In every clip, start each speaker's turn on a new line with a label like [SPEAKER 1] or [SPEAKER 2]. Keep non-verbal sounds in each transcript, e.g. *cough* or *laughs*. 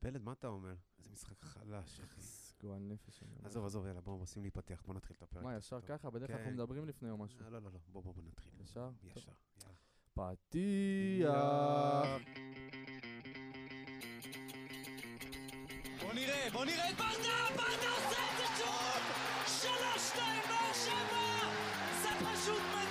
[SPEAKER 1] פלד, מה אתה אומר? איזה משחק חלש, אחי.
[SPEAKER 2] גועל נפש.
[SPEAKER 1] עזוב, עזוב, יאללה, בואו עושים להיפתח, בואו נתחיל את הפרק.
[SPEAKER 2] מה, ישר. ככה? בדרך כלל
[SPEAKER 1] כן.
[SPEAKER 2] אנחנו מדברים לפני או משהו.
[SPEAKER 1] אה, לא, לא, לא, בואו, בואו, בואו נתחיל.
[SPEAKER 2] ישר?
[SPEAKER 1] ישר, יאללה.
[SPEAKER 2] פתיח.
[SPEAKER 3] בוא נראה, בוא נראה את ברדה, ברדה עושה את זה שוב! שלוש, שתיים, באר שבע! זה פשוט מטורף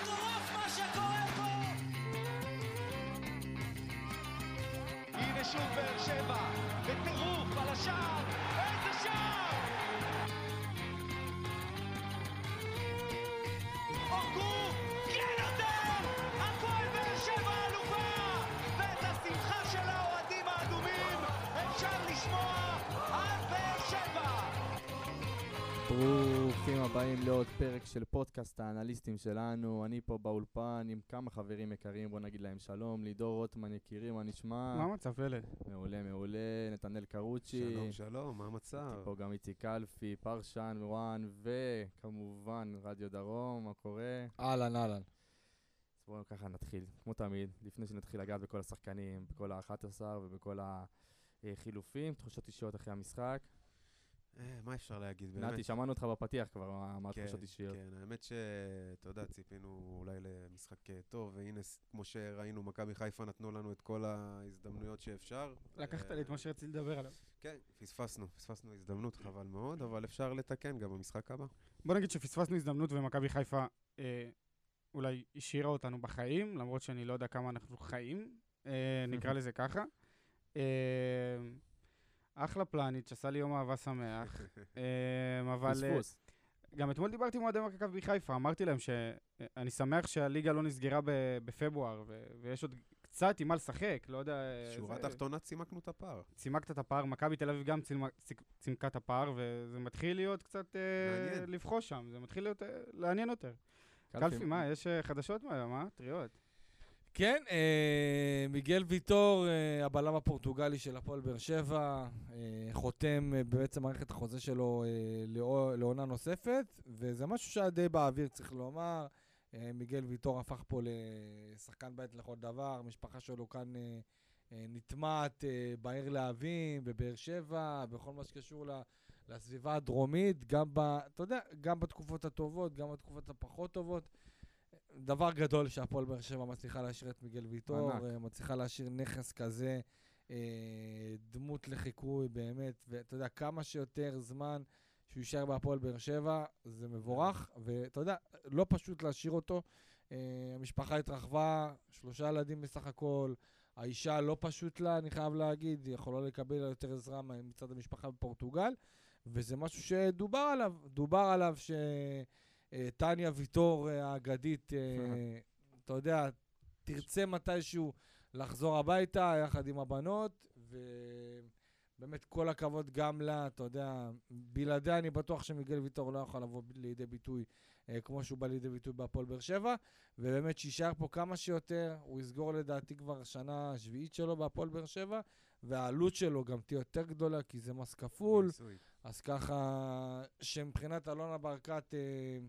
[SPEAKER 3] הנה שוב באר שבע, בטירוף על השער, איזה שער! אוגו, כן יותר! הפועל באר שבע אלופה! ואת השמחה של האוהדים האדומים אפשר לשמוע עד באר שבע!
[SPEAKER 2] ברוכים הבאים לעוד פרק של פודקאסט האנליסטים שלנו. אני פה באולפן עם כמה חברים יקרים, בוא נגיד להם שלום. לידור רוטמן יקירי, מה נשמע?
[SPEAKER 4] מה המצב, פלד?
[SPEAKER 2] מעולה, מעולה. נתנאל קרוצ'י.
[SPEAKER 1] שלום, שלום, מה המצב?
[SPEAKER 2] פה גם איציק קלפי, פרשן, ONE, וכמובן רדיו דרום, מה קורה?
[SPEAKER 5] אהלן, אהלן.
[SPEAKER 2] אז בואו ככה נתחיל, כמו תמיד, לפני שנתחיל לגעת בכל השחקנים, בכל ה-11 ובכל החילופים, תחושות אישיות אחרי המשחק.
[SPEAKER 1] אה, מה אפשר להגיד, באמת?
[SPEAKER 2] נתי, שמענו אותך בפתיח כבר, מה-
[SPEAKER 1] כן,
[SPEAKER 2] התחושות אישיות.
[SPEAKER 1] כן, האמת שאתה יודע, ציפינו אולי למשחק אה, טוב, והנה, כמו שראינו, מכבי חיפה נתנו לנו את כל ההזדמנויות שאפשר.
[SPEAKER 4] לקחת
[SPEAKER 1] אה,
[SPEAKER 4] לי את מה שרציתי לדבר עליו.
[SPEAKER 1] כן, פספסנו, פספסנו הזדמנות, חבל מאוד, אבל אפשר לתקן גם במשחק הבא.
[SPEAKER 4] בוא נגיד שפספסנו הזדמנות ומכבי חיפה אולי השאירה אותנו בחיים, למרות שאני לא יודע כמה אנחנו חיים, נקרא *laughs* לזה ככה. אה, אחלה פלניץ', עשה לי יום אהבה שמח, *laughs* אה, אבל... אה,
[SPEAKER 2] פספוס.
[SPEAKER 4] גם אתמול דיברתי עם אוהדי מכבי חיפה, אמרתי להם שאני שמח שהליגה לא נסגרה בפברואר, ו- ויש עוד קצת עם מה לשחק, לא יודע...
[SPEAKER 1] שורה
[SPEAKER 4] זה-
[SPEAKER 1] תחתונה צימקנו את הפער.
[SPEAKER 4] צימקת את הפער, מכבי תל אביב גם צימקה את הפער, וזה מתחיל להיות קצת אה,
[SPEAKER 1] מעניין.
[SPEAKER 4] לבחוש שם, זה מתחיל להיות אה, לעניין יותר.
[SPEAKER 2] קלפי,
[SPEAKER 4] קלפי, מה, יש אה, חדשות מהיום, אה? טריות.
[SPEAKER 5] כן, אה, מיגל ויטור, אה, הבלם הפורטוגלי של הפועל באר שבע, אה, חותם אה, בעצם מערכת החוזה שלו אה, לעו- לעונה נוספת, וזה משהו שהיה די באוויר, צריך לומר. אה, מיגל ויטור הפך פה לשחקן בית לכל דבר, המשפחה שלו כאן אה, אה, נטמעת אה, בעיר להבים, בבאר שבע, בכל מה שקשור ל- לסביבה הדרומית, גם ב... אתה יודע, גם בתקופות הטובות, גם בתקופות הפחות טובות. דבר גדול שהפועל באר שבע מצליחה להשאיר את מיגל ויטור,
[SPEAKER 2] ענק.
[SPEAKER 5] אה, מצליחה להשאיר נכס כזה, אה, דמות לחיקוי באמת, ואתה יודע, כמה שיותר זמן שהוא יישאר בהפועל באר שבע, זה מבורך, ואתה יודע, לא פשוט להשאיר אותו. אה, המשפחה התרחבה, שלושה ילדים בסך הכל, האישה לא פשוט לה, אני חייב להגיד, היא יכולה לקבל יותר עזרה מצד המשפחה בפורטוגל, וזה משהו שדובר עליו, דובר עליו ש... אה, טניה ויטור אה, האגדית, אה, אתה יודע, תרצה מתישהו לחזור הביתה יחד עם הבנות, ובאמת כל הכבוד גם לה, אתה יודע, בלעדיה אני בטוח שמיגל ויטור לא יכול לבוא לידי ביטוי כמו שהוא בא לידי ביטוי בהפועל באר שבע, ובאמת שיישאר פה כמה שיותר, הוא יסגור לדעתי כבר שנה השביעית שלו בהפועל באר שבע, והעלות שלו גם תהיה יותר גדולה, כי זה מס כפול. אז ככה, שמבחינת אלונה ברקת, אה,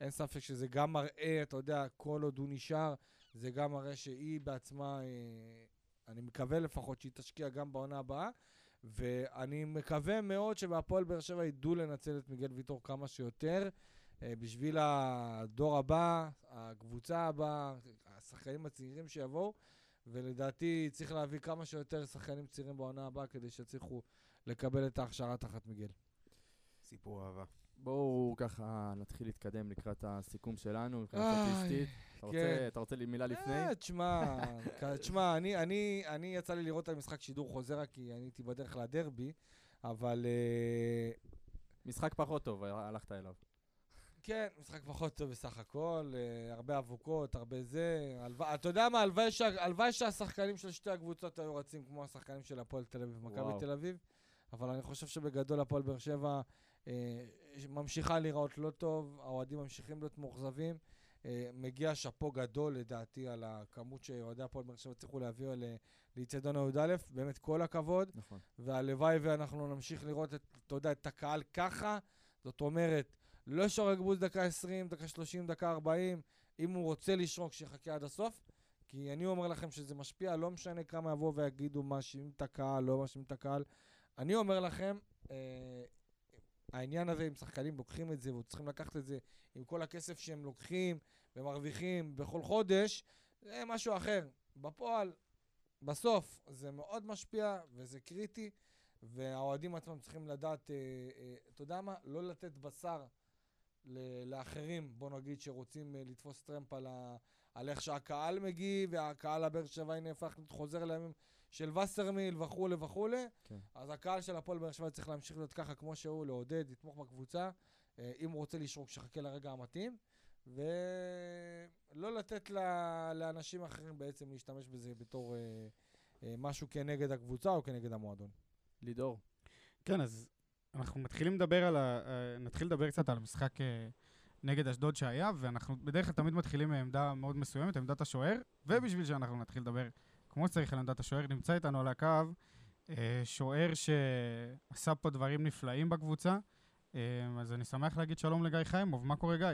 [SPEAKER 5] אין ספק שזה גם מראה, אתה יודע, כל עוד הוא נשאר, זה גם מראה שהיא בעצמה, אה, אני מקווה לפחות שהיא תשקיע גם בעונה הבאה, ואני מקווה מאוד שבהפועל באר שבע ידעו לנצל את מיגל ויטור כמה שיותר, אה, בשביל הדור הבא, הקבוצה הבאה, השחקנים הצעירים שיבואו, ולדעתי צריך להביא כמה שיותר שחקנים צעירים בעונה הבאה כדי שיצליחו לקבל את ההכשרה תחת מיגל.
[SPEAKER 1] סיפור אהבה.
[SPEAKER 2] בואו ככה נתחיל להתקדם לקראת הסיכום שלנו, מבחינה סטטיסטית. אתה רוצה-
[SPEAKER 5] כן.
[SPEAKER 2] אתה רוצה לי מילה לפני?
[SPEAKER 5] אה, תשמע, *laughs* תשמע, אני, אני, אני יצא לי לראות את המשחק שידור חוזר, רק כי אני הייתי בדרך לדרבי, אבל אה,
[SPEAKER 2] משחק פחות טוב, הלכת אליו.
[SPEAKER 5] כן, משחק פחות טוב בסך הכל, אה, הרבה אבוקות, הרבה זה. אתה יודע מה, הלוואי שה- הלוואי שהשחקנים של שתי הקבוצות היו רצים כמו השחקנים של הפועל תל אביב ומכבי. תל אביב, אבל אני חושב שבגדול הפועל באר שבע אה, ממשיכה להיראות לא טוב, האוהדים ממשיכים להיות מאוכזבים. אה, מגיע שאפו גדול לדעתי על הכמות שאוהדי הפועל באר שבע הצליחו להעביר ל- לאיצטדיון הי"א, באמת כל הכבוד.
[SPEAKER 2] נכון.
[SPEAKER 5] והלוואי ואנחנו נמשיך לראות, את, אתה יודע, את הקהל ככה. זאת אומרת, לא שורק בוז דקה 20, דקה 30, דקה 40. אם הוא רוצה לשרוק, שיחכה עד הסוף. כי אני אומר לכם שזה משפיע, לא משנה כמה יבואו ויגידו מאשימים את הקהל, לא מאשימים את הקהל. אני אומר לכם, אה, העניין הזה עם שחקנים לוקחים את זה, וצריכים לקחת את זה עם כל הכסף שהם לוקחים ומרוויחים בכל חודש, זה משהו אחר. בפועל, בסוף, זה מאוד משפיע וזה קריטי, והאוהדים עצמם צריכים לדעת, אה, אה, אתה יודע מה? לא לתת בשר לאחרים, בוא נגיד, שרוצים אה, לתפוס טרמפ על, ה- על איך שהקהל מגיב, והקהל הבאר שבעי נהפך חוזר לימים של וסרמיל וכולי וכולי.
[SPEAKER 2] כן.
[SPEAKER 5] אז הקהל של הפועל באר שבע צריך להמשיך להיות ככה כמו שהוא, לעודד, לתמוך בקבוצה. אה, אם הוא רוצה לשרוק, שיחכה לרגע המתאים. ולא לתת ל- לאנשים אחרים בעצם להשתמש בזה בתור אה, אה, משהו כנגד הקבוצה או כנגד המועדון.
[SPEAKER 2] לידור.
[SPEAKER 4] כן, אז אנחנו מתחילים לדבר על ה... אה, נתחיל לדבר קצת על המשחק אה, נגד אשדוד שהיה, ואנחנו בדרך כלל תמיד מתחילים מעמדה מאוד מסוימת, עמדת השוער, ובשביל שאנחנו נתחיל לדבר כמו שצריך על עמדת השוער, נמצא איתנו על הקו אה, שוער שעשה פה דברים נפלאים בקבוצה. אז אני שמח להגיד שלום לגיא חיימוב, מה קורה גיא?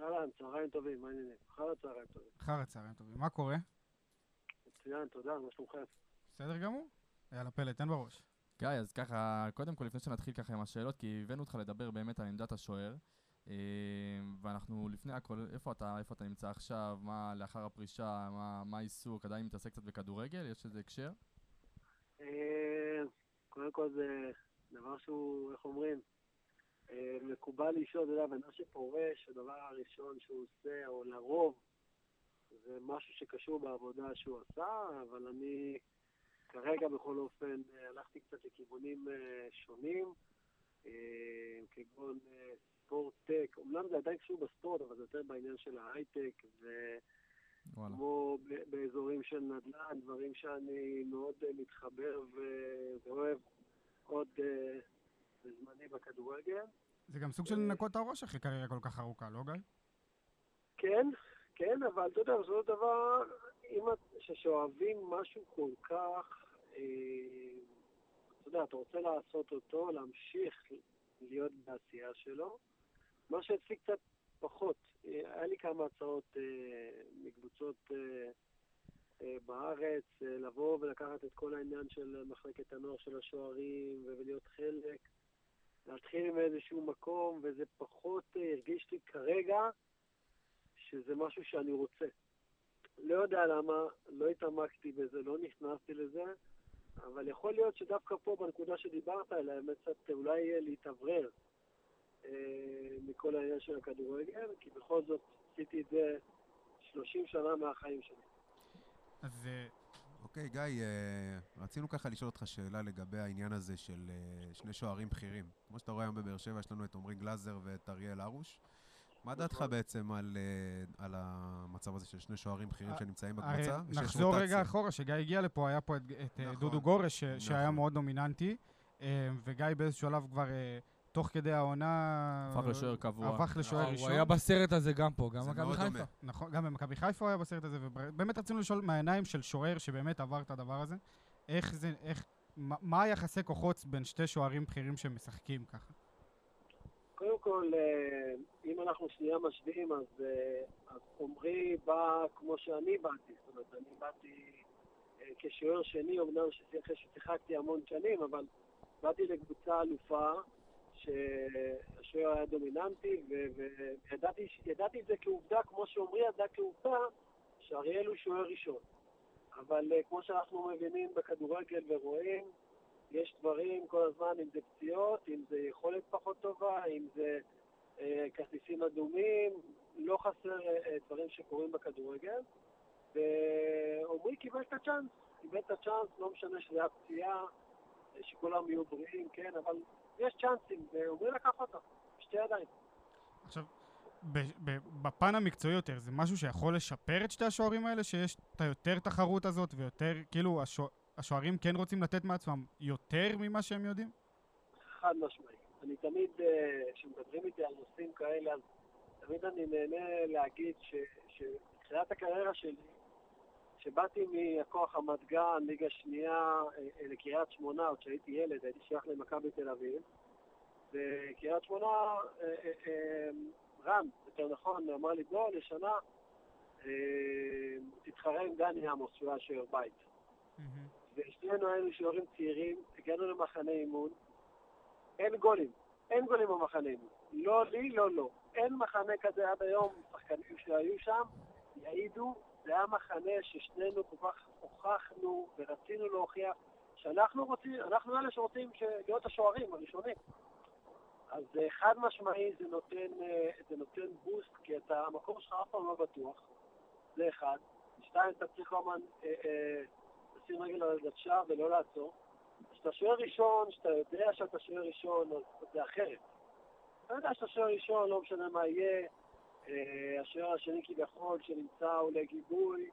[SPEAKER 6] אהלן, צהריים טובים, מה העניינים? אחר הצהריים טובים.
[SPEAKER 4] אחר הצהריים טובים, מה קורה?
[SPEAKER 6] מצוין, תודה, מה שלומכם?
[SPEAKER 4] בסדר גמור? יאללה פלט, תן בראש.
[SPEAKER 2] גיא, אז ככה, קודם כל, לפני שנתחיל ככה עם השאלות, כי הבאנו אותך לדבר באמת על עמדת השוער, אה, ואנחנו לפני הכל, איפה אתה, איפה אתה נמצא עכשיו, מה לאחר הפרישה, מה, מה העיסוק, עדיין מתעסק קצת בכדורגל, יש איזה הקשר?
[SPEAKER 6] אה, קודם כל זה דבר שהוא, איך אומרים, אה, מקובל לשאול, אתה יודע, בן אדם שפורש, הדבר הראשון שהוא עושה, או לרוב, זה משהו שקשור בעבודה שהוא עשה, אבל אני כרגע בכל אופן אה, הלכתי קצת לכיוונים אה, שונים, אה, כגון אה, ספורט טק, אומנם זה עדיין קשור בספורט, אבל זה יותר בעניין של ההייטק, ו...
[SPEAKER 2] וואלה.
[SPEAKER 6] כמו ב- באזורים של נדל"ן, דברים שאני מאוד מתחבר ואוהב עוד בזמני בכדורגל.
[SPEAKER 4] זה גם סוג של לנקות את הראש אחרי קריירה כל כך ארוכה, לא גיא?
[SPEAKER 6] כן, כן, אבל אתה יודע, בסופו של דבר, אם את, ששאוהבים משהו כל כך, אתה יודע, אתה רוצה לעשות אותו, להמשיך להיות בעשייה שלו. מה שאצלי קצת פחות, אה, היה לי כמה הצעות אה, מקבוצות אה, אה, בארץ, אה, לבוא ולקחת את כל העניין של מחלקת הנוער של השוערים ולהיות חלק, להתחיל עם איזשהו מקום, וזה פחות אה, הרגיש לי כרגע שזה משהו שאני רוצה. לא יודע למה, לא התעמקתי בזה, לא נכנסתי לזה, אבל יכול להיות שדווקא פה, בנקודה שדיברת עליה, באמת קצת אולי יהיה להתאוורר אה, מכל העניין של הכדורגל, כי בכל זאת עשיתי את זה 30 שנה מהחיים שלי.
[SPEAKER 4] אז אה,
[SPEAKER 1] אוקיי, גיא, אה, רצינו ככה לשאול אותך שאלה לגבי העניין הזה של אה, שני שוערים בכירים. כמו שאתה רואה היום בבאר שבע, יש לנו את עמרי גלאזר ואת אריאל הרוש. מה דעתך
[SPEAKER 6] נכון.
[SPEAKER 1] בעצם על, אה, על המצב הזה של שני שוערים בכירים
[SPEAKER 4] אה,
[SPEAKER 1] שנמצאים בקבוצה?
[SPEAKER 4] נחזור? רגע אחורה, שגיא הגיע לפה, היה פה את, את אה,
[SPEAKER 1] נכון,
[SPEAKER 4] דודו גורש, ש- שהיה
[SPEAKER 1] נכון.
[SPEAKER 4] מאוד דומיננטי, וגיא באיזשהו שלב כבר, תוך כדי העונה...
[SPEAKER 2] הפך לשוער קבוע.
[SPEAKER 4] הפך לשוער ראשון.
[SPEAKER 5] הוא היה בסרט הזה גם פה, גם
[SPEAKER 1] זה
[SPEAKER 5] מכבי
[SPEAKER 1] מאוד
[SPEAKER 5] חיפה.
[SPEAKER 1] דומה.
[SPEAKER 4] נכון, גם במכבי חיפה הוא היה בסרט הזה, ובאמת רצינו לשאול מהעיניים של שוער שבאמת עבר את הדבר הזה, איך זה, איך, מה, מה היחסי כוחות בין שתי שוערים בכירים שמשחקים ככה?
[SPEAKER 6] כל, אה, אם אנחנו שנייה משווים, אז אה, אז עמרי בא כמו שאני באתי. זאת אומרת, אני באתי אה, כשוער שני, אמנם ששיחקתי המון שנים, אבל באתי לקבוצה אלופה, שהשוער היה דומיננטי, וידעתי ידעתי את זה כעובדה, כמו שעמרי ידע כעובדה, שאריאל הוא שוער ראשון. אבל כמו שאנחנו מבינים בכדורגל ורואים, יש דברים כל הזמן, אם זה פציעות, אם זה יכולת פחות טובה, אם זה אה, כרטיסים אדומים, לא חסר אה, דברים שקורים בכדורגל. ועמרי קיבל את הצ'אנס, קיבל את הצ'אנס, לא משנה שזה היה פציעה, אה, שכולם יהיו בריאים, כן, אבל יש צ'אנסים, ועמרי לקח אותם, בשתי ידיים.
[SPEAKER 4] עכשיו, בפן המקצועי יותר, זה משהו שיכול לשפר את שתי השוערים האלה, שיש את היותר תחרות הזאת, ויותר, כאילו, השוע, השוערים כן רוצים לתת מעצמם יותר ממה שהם יודעים?
[SPEAKER 6] חד משמעית. אני תמיד, אה, כשמדברים איתי על נושאים כאלה, אז תמיד אני נהנה להגיד שבתחילת הקריירה שלי, כשבאתי מהכוח רמת גן, ליגה שנייה, אה, אה, לקריית שמונה, עוד כשהייתי ילד, הייתי שייך למכבי תל אביב, וקריית שמונה, רן, יותר נכון, אמר לי, בוא, לשנה, תתחרה עם דני עמוס, שהוא היה שוער בית. ושנינו היינו שיעורים צעירים, הגענו למחנה אימון, אין גולים, אין גולים במחנה אימון. לא לי, לא לו. אין מחנה כזה עד היום, שחקנים שהיו שם יעידו, זה היה מחנה ששנינו כל כך הוכחנו ורצינו להוכיח שאנחנו רוצים, אנחנו אלה שרוצים להיות השוערים הראשונים. אז חד משמעי זה נותן, אה, זה נותן בוסט, כי אתה, המקום שלך אף פעם לא בטוח, זה אחד. שתיים, אתה צריך הזמן אה, אה, לשים רגל על הדשה ולא לעצור. כשאתה שוער ראשון, כשאתה יודע שאתה שוער ראשון, אז זה אחרת. אתה יודע שאתה שוער ראשון, לא משנה מה יהיה, אה, השוער השני כביכול שנמצא הוא לגיבוי,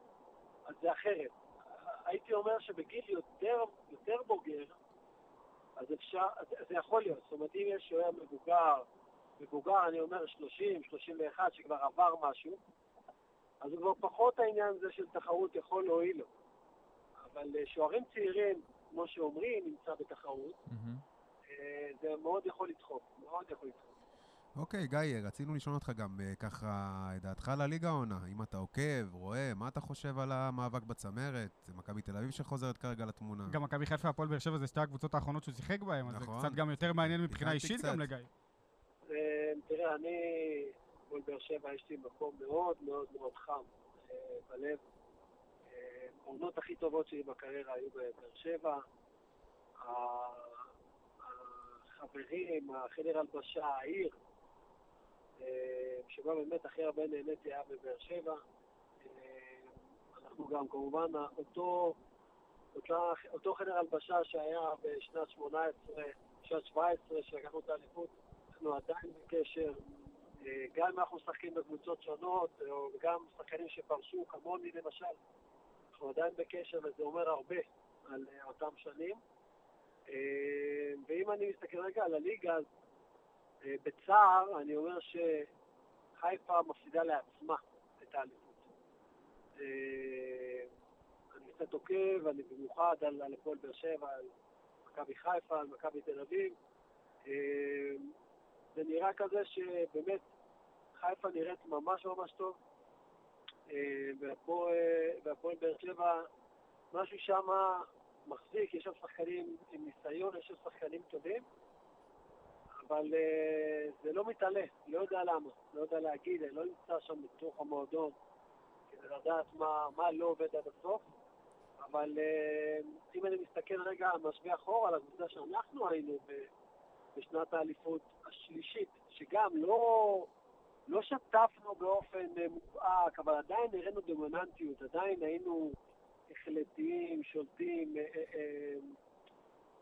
[SPEAKER 6] אז זה אחרת. הייתי אומר שבגיל יותר, יותר בוגר, אז אפשר, אז זה יכול להיות. זאת אומרת, אם יש שוער מבוגר, מבוגר, אני אומר 30, 31, שכבר עבר משהו, אז הוא כבר פחות העניין הזה של תחרות יכול להועיל לו. אבל אה, שוערים צעירים, כמו שאומרים, נמצא בתחרות. אה, זה מאוד יכול לדחוף, מאוד יכול לדחוף.
[SPEAKER 1] אוקיי, גיא, רצינו לשאול אותך גם אה, ככה את דעתך על הליגה העונה. אם אתה עוקב, רואה, מה אתה חושב על המאבק בצמרת? זה מכבי תל אביב שחוזרת כרגע לתמונה.
[SPEAKER 4] גם מכבי חיפה והפועל באר שבע זה שתי הקבוצות האחרונות שהוא שיחק בהן, אז זה
[SPEAKER 1] נכון.
[SPEAKER 4] קצת גם יותר מעניין מבחינה אישית
[SPEAKER 1] קצת.
[SPEAKER 4] גם לגיא.
[SPEAKER 6] אה, תראה, אני, מול באר שבע יש לי מקום מאוד מאוד מאוד חם בלב. העונות הכי טובות שלי בקריירה היו בבאר שבע. החברים, החדר הלבשה, העיר, אה, שבה באמת הכי הרבה נהניתי היה בבאר שבע. אה, אנחנו גם כמובן, אותו, אותה, אותו חדר הלבשה שהיה בשנת 18, שנת 17, שלקחנו את האליפות, אנחנו עדיין בקשר, אה, גם אם אנחנו משחקים בקבוצות שונות, או גם שחקנים שפרשו, כמוני למשל, אנחנו עדיין בקשר, וזה אומר הרבה על אה, אותם שנים. אה, ואם אני מסתכל רגע על הליגה, אז אה, בצער אני אומר שחיפה מפסידה לעצמה את האליפות. אני קצת עוקב, אני במיוחד על על הפועל באר שבע, על מכבי חיפה, על מכבי תל אביב. זה נראה כזה שבאמת חיפה נראית ממש ממש טוב, והפועל והפועל באר שבע, משהו שם מחזיק, יש שם שחקנים עם ניסיון, יש שם שחקנים טובים, אבל אה, זה לא מתעלה, לא יודע למה, לא יודע להגיד, אני לא נמצא שם בתוך המועדון כדי לדעת מה, מה לא עובד עד הסוף, אבל אה, אם אני מסתכל רגע, משווה אחורה על הקבוצה שאנחנו היינו בשנת האליפות השלישית, שגם לא, לא שטפנו באופן אה, מובהק, אבל עדיין הראינו דומיננטיות, עדיין היינו החלטיים, שולטים, אה, אה,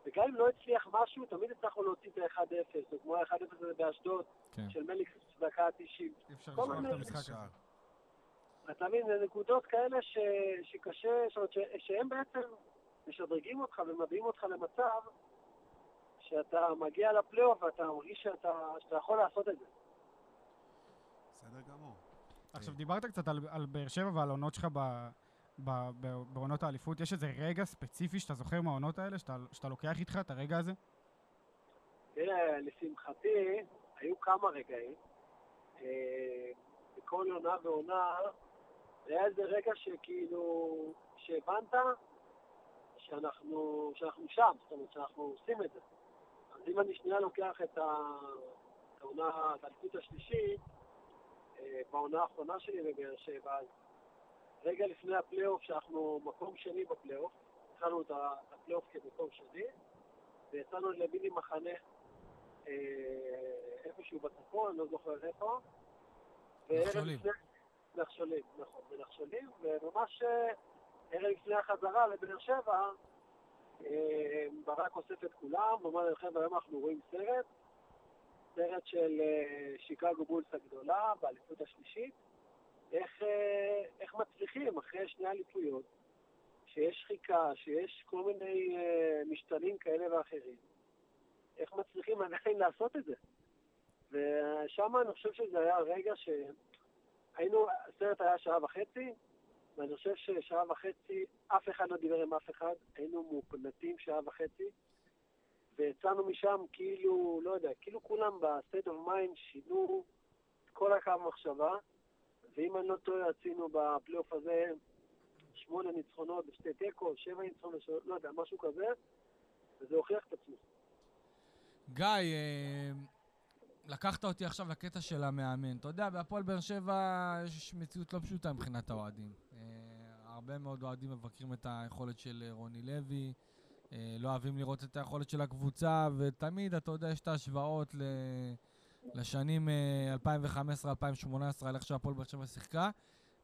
[SPEAKER 6] וגם אם לא הצליח משהו, תמיד הצלחנו להוציא את ה-1-0, או כמו ה-1-0 הזה באשדוד,
[SPEAKER 2] כן.
[SPEAKER 6] של מליקס בדקה ה-90.
[SPEAKER 4] אי אפשר לשכוח את המשחק הזה.
[SPEAKER 6] אתה מבין, זה נקודות כאלה ש... שקשה, זאת אומרת, ש... שהם בעצם משדרגים אותך ומביאים אותך למצב שאתה מגיע לפלייאוף ואתה מרגיש שאתה, שאתה יכול לעשות את זה.
[SPEAKER 1] בסדר גמור.
[SPEAKER 4] עכשיו, דיברת קצת על, על באר שבע ועל העונות שלך ב, ב, ב, בעונות האליפות. יש איזה רגע ספציפי שאתה זוכר מהעונות האלה, שאתה, שאתה לוקח איתך את הרגע הזה?
[SPEAKER 6] תראה, לשמחתי, היו כמה רגעים. אה, בכל עונה ועונה, היה איזה רגע שכאילו, שהבנת שאנחנו, שאנחנו שם, זאת אומרת שאנחנו עושים את זה. אז אם אני שנייה לוקח את העונה, את האליפות השלישית, בעונה האחרונה שלי בבאר שבע, אז רגע לפני הפלייאוף, שאנחנו מקום שני בפלייאוף, התחלנו את הפלייאוף כמקום שני, ויצאנו למיני מחנה אה, איפשהו בצפון, לא זוכר איפה.
[SPEAKER 5] נחשולים.
[SPEAKER 6] נחשולים, נכון, בנחשולים, וממש אה, ערב לפני החזרה לבאר שבע, אה, ברק אוסף את כולם, ואומר חבר'ה, היום אנחנו רואים סרט, סרט של אה, שיקגו בולס הגדולה, באליפות השלישית, איך, אה, איך מצליחים אחרי שני אליפויות, שיש שחיקה, שיש כל מיני אה, משתנים כאלה ואחרים, איך מצליחים עדיין *laughs* לעשות את זה. ושם אני חושב שזה היה רגע שהיינו, הסרט היה שעה וחצי, ואני חושב ששעה וחצי אף אחד לא דיבר עם אף אחד, היינו מוקנטים שעה וחצי, ויצאנו משם כאילו, לא יודע, כאילו כולם ב-state of mind שינו את כל הקו מחשבה, ואם אני לא טועה, עשינו בפלייאוף הזה שמונה ניצחונות ושתי תיקו, שבע ניצחונות, לא יודע, משהו כזה, וזה הוכיח את עצמו.
[SPEAKER 5] גיא, אה, לקחת אותי עכשיו לקטע של המאמן. אתה יודע, בהפועל באר שבע יש מציאות לא פשוטה מבחינת האוהדים. אה, הרבה מאוד אוהדים מבקרים את היכולת של רוני לוי, לא אוהבים לראות את היכולת של הקבוצה, ותמיד, אתה יודע, יש את ההשוואות ל... לשנים אה, 2015-2018, על איך שהפועל באר שבע שיחקה.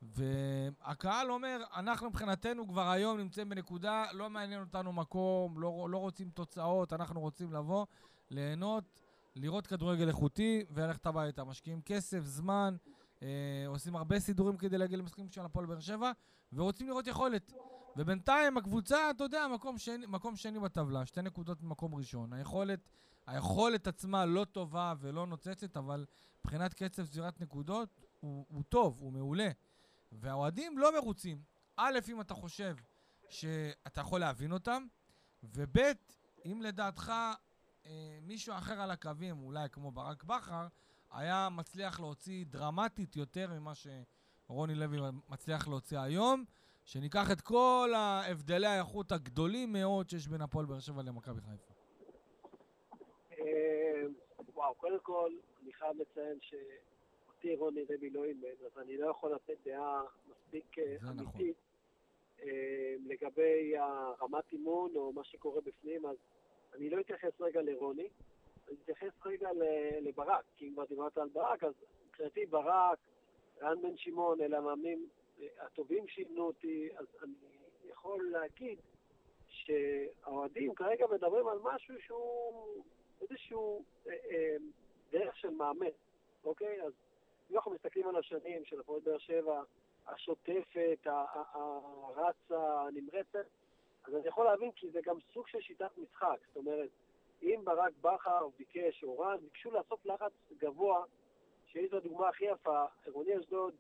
[SPEAKER 5] והקהל אומר, אנחנו מבחינתנו כבר היום נמצאים בנקודה, לא מעניין אותנו מקום, לא, לא רוצים תוצאות, אנחנו רוצים לבוא, ליהנות, לראות כדורגל איכותי וללכת הביתה. משקיעים כסף, זמן, אה, עושים הרבה סידורים כדי להגיע למשחקים של הפועל באר שבע, ורוצים לראות יכולת. ובינתיים הקבוצה, אתה יודע, מקום שני, מקום שני בטבלה, שתי נקודות ממקום ראשון. היכולת, היכולת עצמה לא טובה ולא נוצצת, אבל מבחינת קצב סבירת נקודות, הוא, הוא טוב, הוא מעולה. והאוהדים לא מרוצים. א', אם אתה חושב שאתה יכול להבין אותם, וב', אם לדעתך אה, מישהו אחר על הקווים, אולי כמו ברק בכר, היה מצליח להוציא דרמטית יותר ממה שרוני לוי מצליח להוציא היום, שניקח את כל ההבדלי האיכות הגדולים מאוד שיש בין הפועל באר שבע למכבי חיפה.
[SPEAKER 6] אה, וואו, קודם כל, אני חייב לציין שאותי רוני לוי לא אימן, אז אני לא יכול לתת דעה מספיק אה,
[SPEAKER 5] נכון.
[SPEAKER 6] אמיתית אה, לגבי הרמת אימון או מה שקורה בפנים, אז אני לא אתייחס רגע לרוני, אני אתייחס רגע לברק, כי אם כבר דיברת על ברק, אז מבחינתי ברק, רן בן שמעון, אלה המאמנים הטובים שאימנו אותי, אז אני יכול להגיד שהאוהדים כרגע מדברים על משהו שהוא איזשהו אה, אה, דרך של מאמן, אוקיי? אז אם אנחנו מסתכלים על השנים של הפועל באר שבע, השוטפת, הרצה, הנמרצת, אז אני יכול להבין כי זה גם סוג של שיטת משחק. זאת אומרת, אם ברק בכר ביקש, או רן, ביקשו לעשות לחץ גבוה, שהיא זו הדוגמה הכי יפה, עירוני אשדוד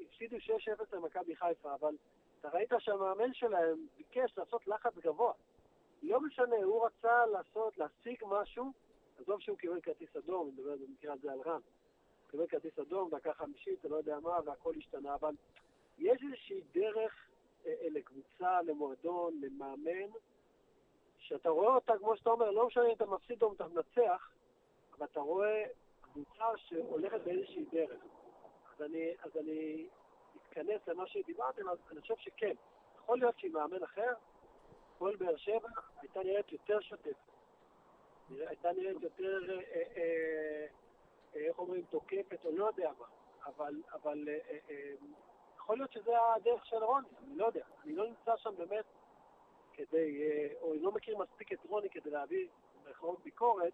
[SPEAKER 6] הפסידו 6-0 למכבי חיפה, אבל אתה ראית שהמאמן שלהם ביקש לעשות לחץ גבוה. לא משנה, הוא רצה לעשות, להשיג משהו, עזוב שהוא קיבל כרטיס אדום, אני מדבר במקרה הזה על רן. הוא קיבל כרטיס אדום, דקה חמישית, לא יודע מה, והכל השתנה, אבל יש איזושהי דרך אה, אה, לקבוצה, למועדון, למאמן, שאתה רואה אותה, כמו שאתה אומר, לא משנה אם אתה מפסיד או אתה מנצח, אבל אתה רואה קבוצה שהולכת באיזושהי דרך. אז אני, אז אני אתכנס למה שדיברתם, אז אני חושב שכן. יכול להיות שעם מאמן אחר, הפועל באר שבע הייתה נראית יותר שוטפת. הייתה נראית יותר, אה, אה, אה, איך אומרים, תוקפת, או לא יודע מה. אבל, אבל אה, אה, אה, יכול להיות שזה הדרך של רוני, אני לא יודע. אני לא נמצא שם באמת כדי, או אני לא מכיר מספיק את רוני כדי להביא במירכאות ביקורת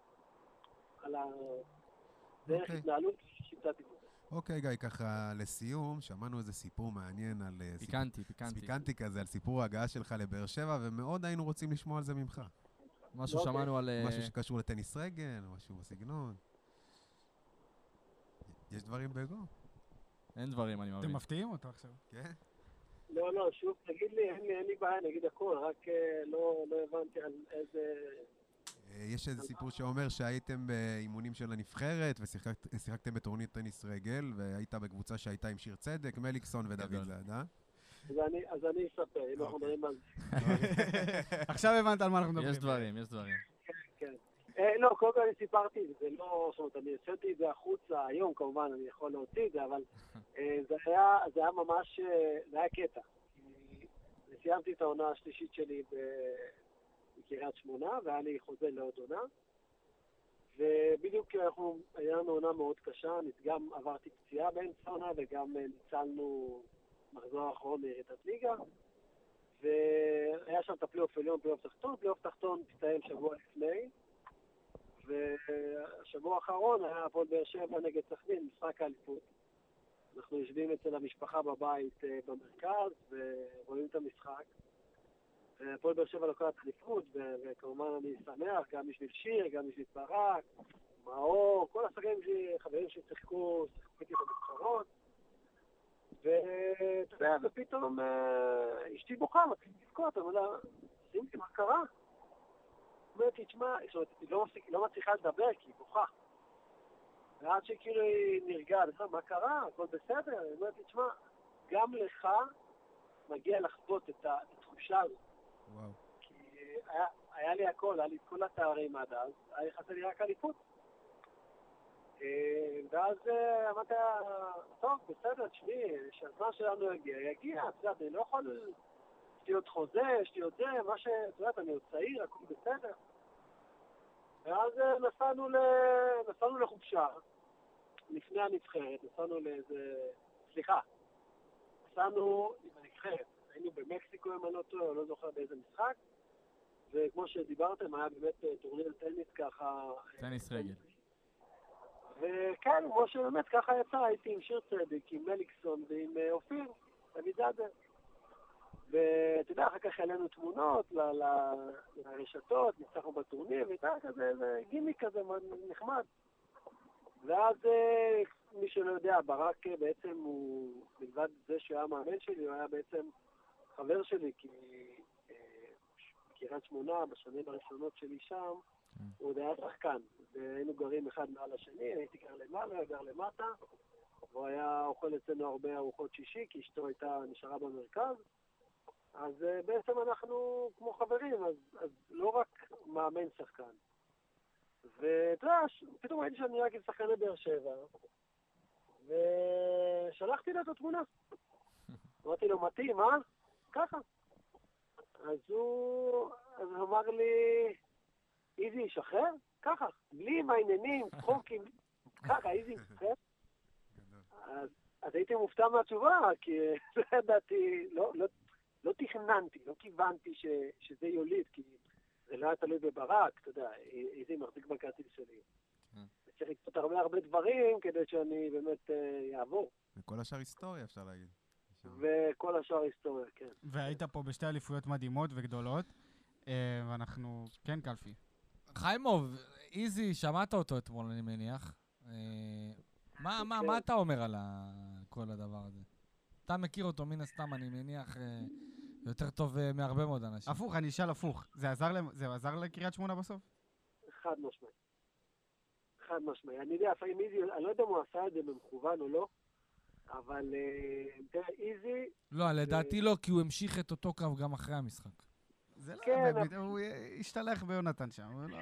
[SPEAKER 6] על הדרך
[SPEAKER 1] אוקיי.
[SPEAKER 6] התנהלות שיטת עיבוד.
[SPEAKER 1] אוקיי, גיא, ככה לסיום, שמענו איזה סיפור מעניין על... אה, סיפור-
[SPEAKER 2] פיקנטי, פיקנטי.
[SPEAKER 1] פיקנטי כזה, על סיפור ההגעה שלך לבאר שבע, ומאוד היינו רוצים לשמוע על זה ממך.
[SPEAKER 2] משהו
[SPEAKER 6] אוקיי.
[SPEAKER 2] שמענו על... אה,
[SPEAKER 1] משהו שקשור לטניס רגל, משהו בסגנון. יש דברים בגו?
[SPEAKER 2] אין דברים, אני מבין.
[SPEAKER 4] אתם מפתיעים אותו עכשיו.
[SPEAKER 1] כן?
[SPEAKER 6] לא, לא, שוב, תגיד לי, אין לי, בעיה, אני אגיד הכל, רק אה, לא, לא הבנתי על איזה...
[SPEAKER 1] אה, יש איזה סיפור שאומר שהייתם באימונים של הנבחרת ושיחקתם בטורניר טניס רגל, והיית בקבוצה שהייתה עם שיר צדק, מליקסון ודוד
[SPEAKER 2] גדול.
[SPEAKER 1] זאדה.
[SPEAKER 6] אז אני, אספר, אם אנחנו
[SPEAKER 1] אוקיי.
[SPEAKER 6] מדברים על *laughs*
[SPEAKER 4] עכשיו הבנת על מה אנחנו מדברים.
[SPEAKER 2] יש דברים, יש דברים.
[SPEAKER 6] כן. אה, לא, קודם כל אני סיפרתי, זה לא, זאת אומרת, אני הוצאתי את זה החוצה היום, כמובן, אני יכול להוציא את זה, אבל *laughs* אה, זה היה, זה היה ממש, אה, זה היה קטע. סיימתי את העונה השלישית שלי בקריית שמונה, והיה לי חוזה לעוד עונה. ובדיוק אנחנו, היה לנו עונה מאוד קשה, אני גם עברתי פציעה באמצע העונה וגם אה, ניצלנו מחזור האחרון מירידת ליגה. והיה שם את הפלייאוף עליון, פלייאוף תחתון, פלייאוף תחתון הסתיים שבוע לפני, והשבוע האחרון היה הפועל באר שבע נגד סכנין, משחק האליפות. אנחנו יושבים אצל המשפחה בבית אה, במרכז ורואים את המשחק. והפועל באר שבע לוקחת אליפות, וכמובן אני שמח גם בשביל שיר, גם בשביל ברק, מאור, כל השחקנים שלי, חברים ששיחקו, שיחקו איתי בנבחרות. ואתה יודע, ופתאום אה, אשתי בוכה, מתחילים לבכות, לה, סימתי, מה קרה? אומרת לי, תשמע, זאת אומרת, היא לא, היא לא מצליחה לדבר כי היא בוכה. ועד שכאילו היא נרגעת, מה קרה? הכל בסדר? היא אומרת לי, תשמע, גם לך מגיע לחוות את התחושה הזאת. היה, היה לי הכל, היה לי את כל התארים עד אז, היה חסר לי רק אליפות. אה, ואז אה, אמרתי, טוב, בסדר, תשמעי, כשהזמן שלנו יגיע, יגיע, את יודעת, אני לא יכול... יש לי עוד חוזה, יש לי עוד זה, מה ש... את יודעת, אני עוד צעיר, הכול בסדר. ואז אה, נסענו, ל... נסענו לחופשה, לפני הנבחרת, נסענו לאיזה... סליחה, נסענו עם הנבחרת, היינו במקסיקו, אם אני לא טועה, או לא זוכר באיזה משחק, וכמו שדיברתם, היה באמת אה, טורניר טניס ככה... אה,
[SPEAKER 2] טניס רגל.
[SPEAKER 6] וכן, כמו שבאמת ככה יצא, הייתי עם שיר צדיק, עם מליקסון ועם אה, אופיר דוידזאדה. ואתה יודע, אחר כך העלינו תמונות ל- ל- לרשתות, ניצחנו בטורניר, והייתה כזה איזה גימיק כזה נחמד. ואז מי שלא יודע, ברק בעצם הוא, מלבד זה שהוא היה מאמן שלי, הוא היה בעצם חבר שלי, כי אה, קריית שמונה, בשנים הראשונות שלי שם,
[SPEAKER 2] כן.
[SPEAKER 6] הוא עוד היה שחקן, והיינו גרים אחד מעל השני, הייתי גר למעלה, גר למטה, והוא היה אוכל אצלנו הרבה ארוחות שישי, כי אשתו הייתה נשארה במרכז. אז אה, בעצם אנחנו כמו חברים, אז, אז לא רק מאמן שחקן. ואתה יודע, פתאום ראיתי שאני רק עם שחקני באר שבע, ושלחתי לו את התמונה. *laughs* אמרתי לו, מתאים, אה? ככה. אז הוא, אז אמר לי, איזי, שחרר? ככה, בלי עם העניינים, צחוקים, *laughs* ככה, איזי, שחרר? אז, אז הייתי מופתע מהתשובה, כי *laughs* לא ידעתי, לא, לא, לא תכננתי, לא כיוונתי ש, שזה יוליד, כי זה לא היה תלוי בברק, אתה יודע, איזי מחזיק בכרטיס שלי.
[SPEAKER 2] כן.
[SPEAKER 6] צריך לקצות הרבה הרבה דברים כדי שאני באמת אה, אעבור,
[SPEAKER 1] וכל השאר היסטוריה, אפשר להגיד.
[SPEAKER 6] וכל השאר היסטוריה, כן.
[SPEAKER 4] והיית פה בשתי אליפויות מדהימות וגדולות, אה, ואנחנו... כן, קלפי.
[SPEAKER 5] חיימוב, איזי, שמעת אותו אתמול, אני מניח. אה, מה, מה, מה אתה אומר על כל הדבר הזה? אתה מכיר אותו מן הסתם, אני מניח, אה, יותר טוב מהרבה מאוד אנשים.
[SPEAKER 4] הפוך, אני אשאל הפוך. זה עזר זה עזר לקריית שמונה בסוף?
[SPEAKER 6] חד משמעי. חד משמעי. אני יודע, לפעמים איזי, אני לא יודע אם הוא עשה את זה במכוון או לא, אבל אה, תראה, איזי,
[SPEAKER 5] לא, לדעתי לא, כי הוא המשיך את אותו קו גם אחרי המשחק.
[SPEAKER 4] זה לא...
[SPEAKER 6] כן,
[SPEAKER 4] באמת, הוא השתלח ביונתן שם. לא...